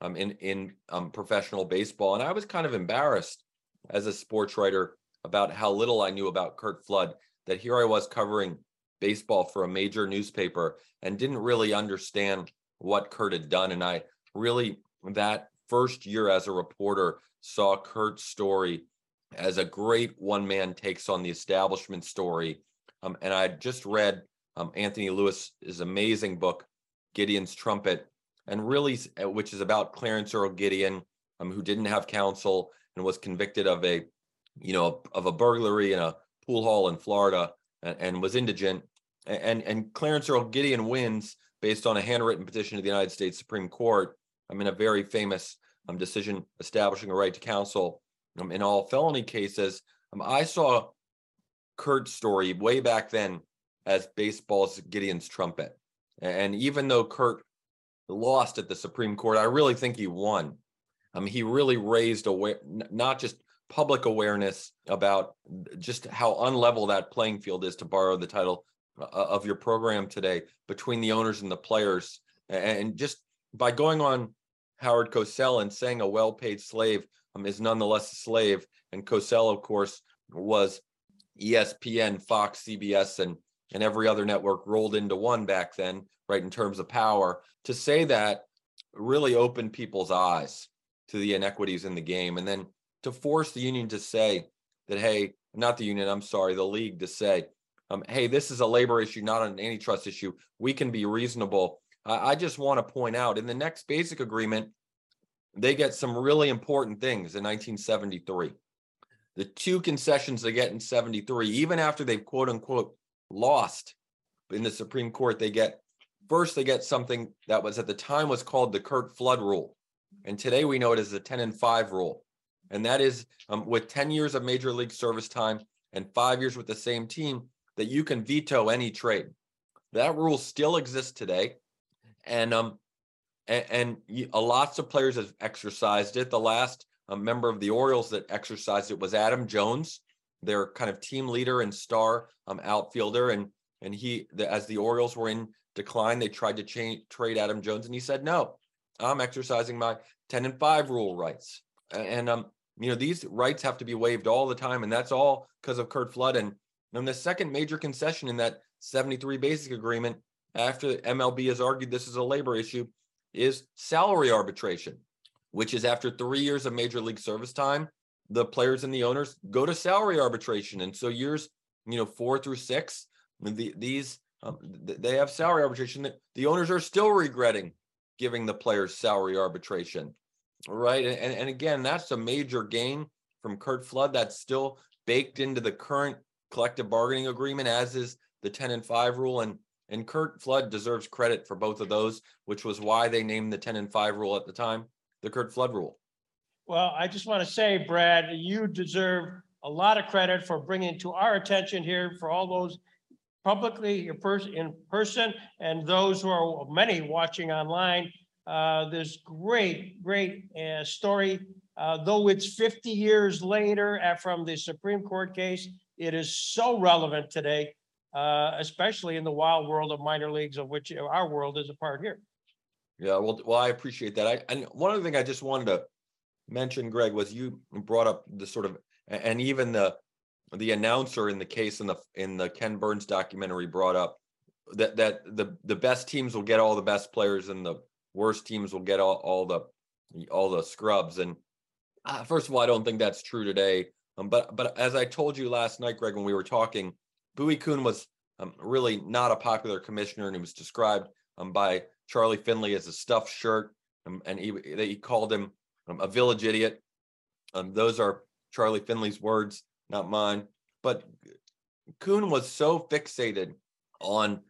Speaker 8: um, in in um, professional baseball, and I was kind of embarrassed as a sports writer about how little I knew about Curt Flood. That here I was covering baseball for a major newspaper and didn't really understand what Curt had done. And I really, that first year as a reporter, saw Curt's story as a great one man takes on the establishment story. Um, and I just read um, Anthony Lewis's amazing book, Gideon's Trumpet, and really, uh, which is about Clarence Earl Gideon, um, who didn't have counsel and was convicted of a, you know, of a burglary in a pool hall in Florida and, and was indigent and and Clarence Earl Gideon wins based on a handwritten petition to the United States Supreme Court. I mean, a very famous um, decision establishing a right to counsel um, in all felony cases. Um, I saw Curt's story way back then as baseball's Gideon's trumpet, and even though Curt lost at the Supreme Court, I really think he won. Um, he really raised aware not just public awareness about just how unlevel that playing field is to borrow the title uh, of your program today between the owners and the players. And just by going on Howard Cosell and saying a well-paid slave um, is nonetheless a slave. And Cosell of course was ESPN, Fox, CBS and and every other network rolled into one back then right in terms of power to say that really opened people's eyes to the inequities in the game. And then to force the union to say that, hey, not the union, I'm sorry, the league to say, um, hey, this is a labor issue, not an antitrust issue. We can be reasonable. I, I just want to point out in the next basic agreement, they get some really important things in 1973. The two concessions they get in 73, even after they've quote unquote lost in the Supreme Court, they get first, they get something that was at the time was called the Curt Flood rule. And today we know it as the 10 and 5 rule and that is um, with 10 years of major league service time and five years with the same team that you can veto any trade. That rule still exists today, and um, and, and lots of players have exercised it. The last uh, member of the Orioles that exercised it was Adam Jones, their kind of team leader and star um, outfielder, and and he the, as the Orioles were in decline, they tried to trade Adam Jones, and he said no, I'm exercising my 10 and 5 rule rights. And um, you know, these rights have to be waived all the time, and that's all because of Curt Flood. And, and the second major concession in that 73 basic agreement, after MLB has argued this is a labor issue, is salary arbitration, which is after three years of major league service time, the players and the owners go to salary arbitration. And so years, you know, four through six, the, these um, they have salary arbitration that the owners are still regretting giving the players salary arbitration right? And, and again, that's a major gain from Curt Flood that's still baked into the current collective bargaining agreement, as is the 10 and 5 rule. And and Curt Flood deserves credit for both of those, which was why they named the 10 and 5 rule at the time the Curt Flood rule.
Speaker 7: Well, I just want to say, Brad, you deserve a lot of credit for bringing to our attention here for all those publicly in person and those who are many watching online uh, this great, great uh, story. Uh, though it's 50 years later from the Supreme Court case, it is so relevant today, uh, especially in the wild world of minor leagues, of which our world is a part here.
Speaker 8: Yeah, well, well, I appreciate that. I and one other thing I just wanted to mention, Greg, was you brought up the sort of and even the the announcer in the case in the in the Ken Burns documentary brought up that that the the best teams will get all the best players in the worst teams will get all, all the all the scrubs. And uh, first of all, I don't think that's true today. Um, but but as I told you last night, Greg, when we were talking, Bowie Kuhn was um, really not a popular commissioner, and he was described um, by Charlie Finley as a stuffed shirt, um, and he he called him um, a village idiot. Um, those are Charlie Finley's words, not mine. But Kuhn was so fixated on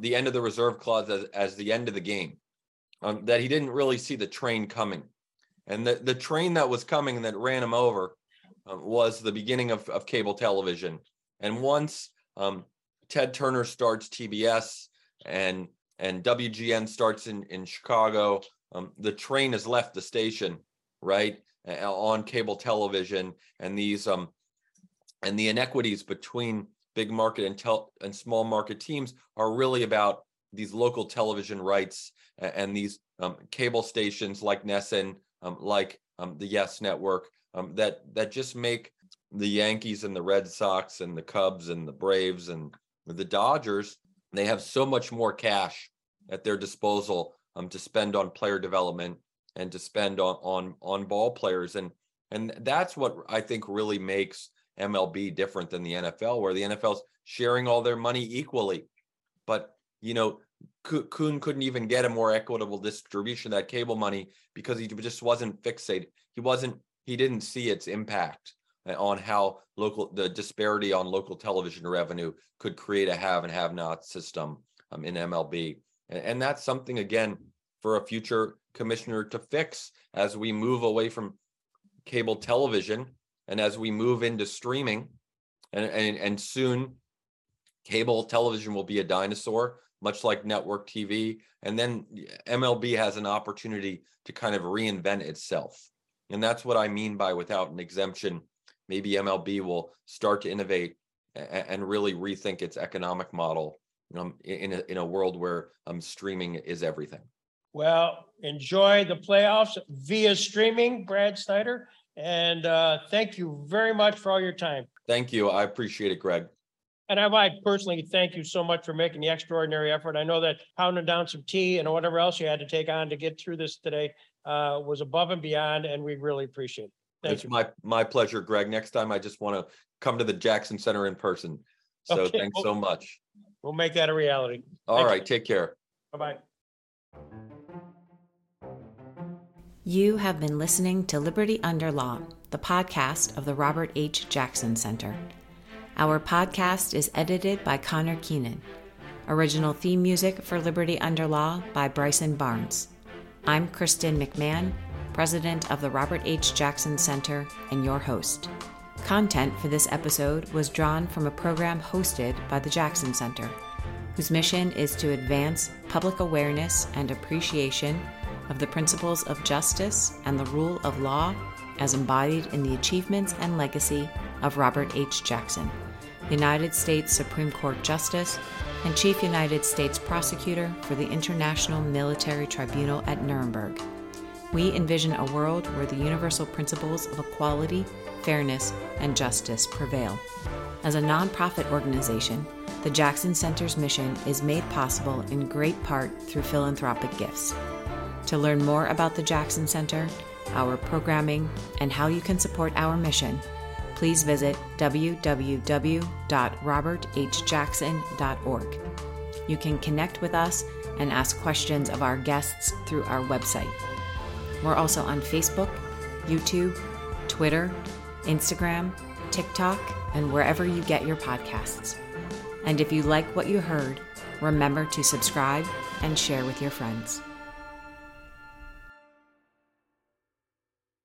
Speaker 8: the end of the reserve clause as, as the end of the game um, that he didn't really see the train coming. And the, the train that was coming that ran him over um, was the beginning of, of cable television. And once um, Ted Turner starts TBS and and WGN starts in, in Chicago, um, the train has left the station, right? on cable television and these um and the inequities between big market and tel- and small market teams are really about these local television rights and these um, cable stations like NESN, um, like um, the Yes Network, um, that that just make the Yankees and the Red Sox and the Cubs and the Braves and the Dodgers. They have so much more cash at their disposal um, to spend on player development and to spend on on on ball players, and and that's what I think really makes MLB different than the NFL, where the NFL's sharing all their money equally. But you know, Kuhn couldn't even get a more equitable distribution of that cable money because he just wasn't fixated. He wasn't. He didn't see its impact uh, on how local the disparity on local television revenue could create a have and have not system um, in MLB, and, and that's something again for a future commissioner to fix as we move away from cable television and as we move into streaming, and and, and soon cable television will be a dinosaur much like network TV. And then MLB has an opportunity to kind of reinvent itself. And that's what I mean by without an exemption. maybe MLB will start to innovate and really rethink its economic model um, in a, in a world where um, streaming is everything.
Speaker 7: Well, enjoy the playoffs via streaming, Brad Snyder. And uh, thank you very much for all your time.
Speaker 8: Thank you. I appreciate it, Greg.
Speaker 7: And I might personally thank you so much for making the extraordinary effort. I know that pounding down some tea and whatever else you had to take on to get through this today uh, was above and beyond, and we really appreciate it. Thank
Speaker 8: It's
Speaker 7: you.
Speaker 8: my, my pleasure, Greg. Next time, I just want to come to the Jackson Center in person. So
Speaker 7: Okay,
Speaker 8: thanks so much.
Speaker 7: We'll make that a reality.
Speaker 8: All
Speaker 7: Thank you.
Speaker 8: take care.
Speaker 7: Bye-bye.
Speaker 1: You have been listening to Liberty Under Law, the podcast of the Robert H. Jackson Center. Our podcast is edited by Connor Keenan. Original theme music for Liberty Under Law by Bryson Barnes. I'm Kristen McMahon, president of the Robert H. Jackson Center, and your host. Content for this episode was drawn from a program hosted by the Jackson Center, whose mission is to advance public awareness and appreciation of the principles of justice and the rule of law as embodied in the achievements and legacy of Robert H. Jackson, United States Supreme Court Justice and Chief United States Prosecutor for the International Military Tribunal at Nuremberg. We envision a world where the universal principles of equality, fairness, and justice prevail. As a nonprofit organization, the Jackson Center's mission is made possible in great part through philanthropic gifts. To learn more about the Jackson Center, our programming, and how you can support our mission, please visit www.roberthjackson.org. You can connect with us and ask questions of our guests through our website. We're also on Facebook, YouTube, Twitter, Instagram, TikTok, and wherever you get your podcasts. And if you like what you heard, remember to subscribe and share with your friends.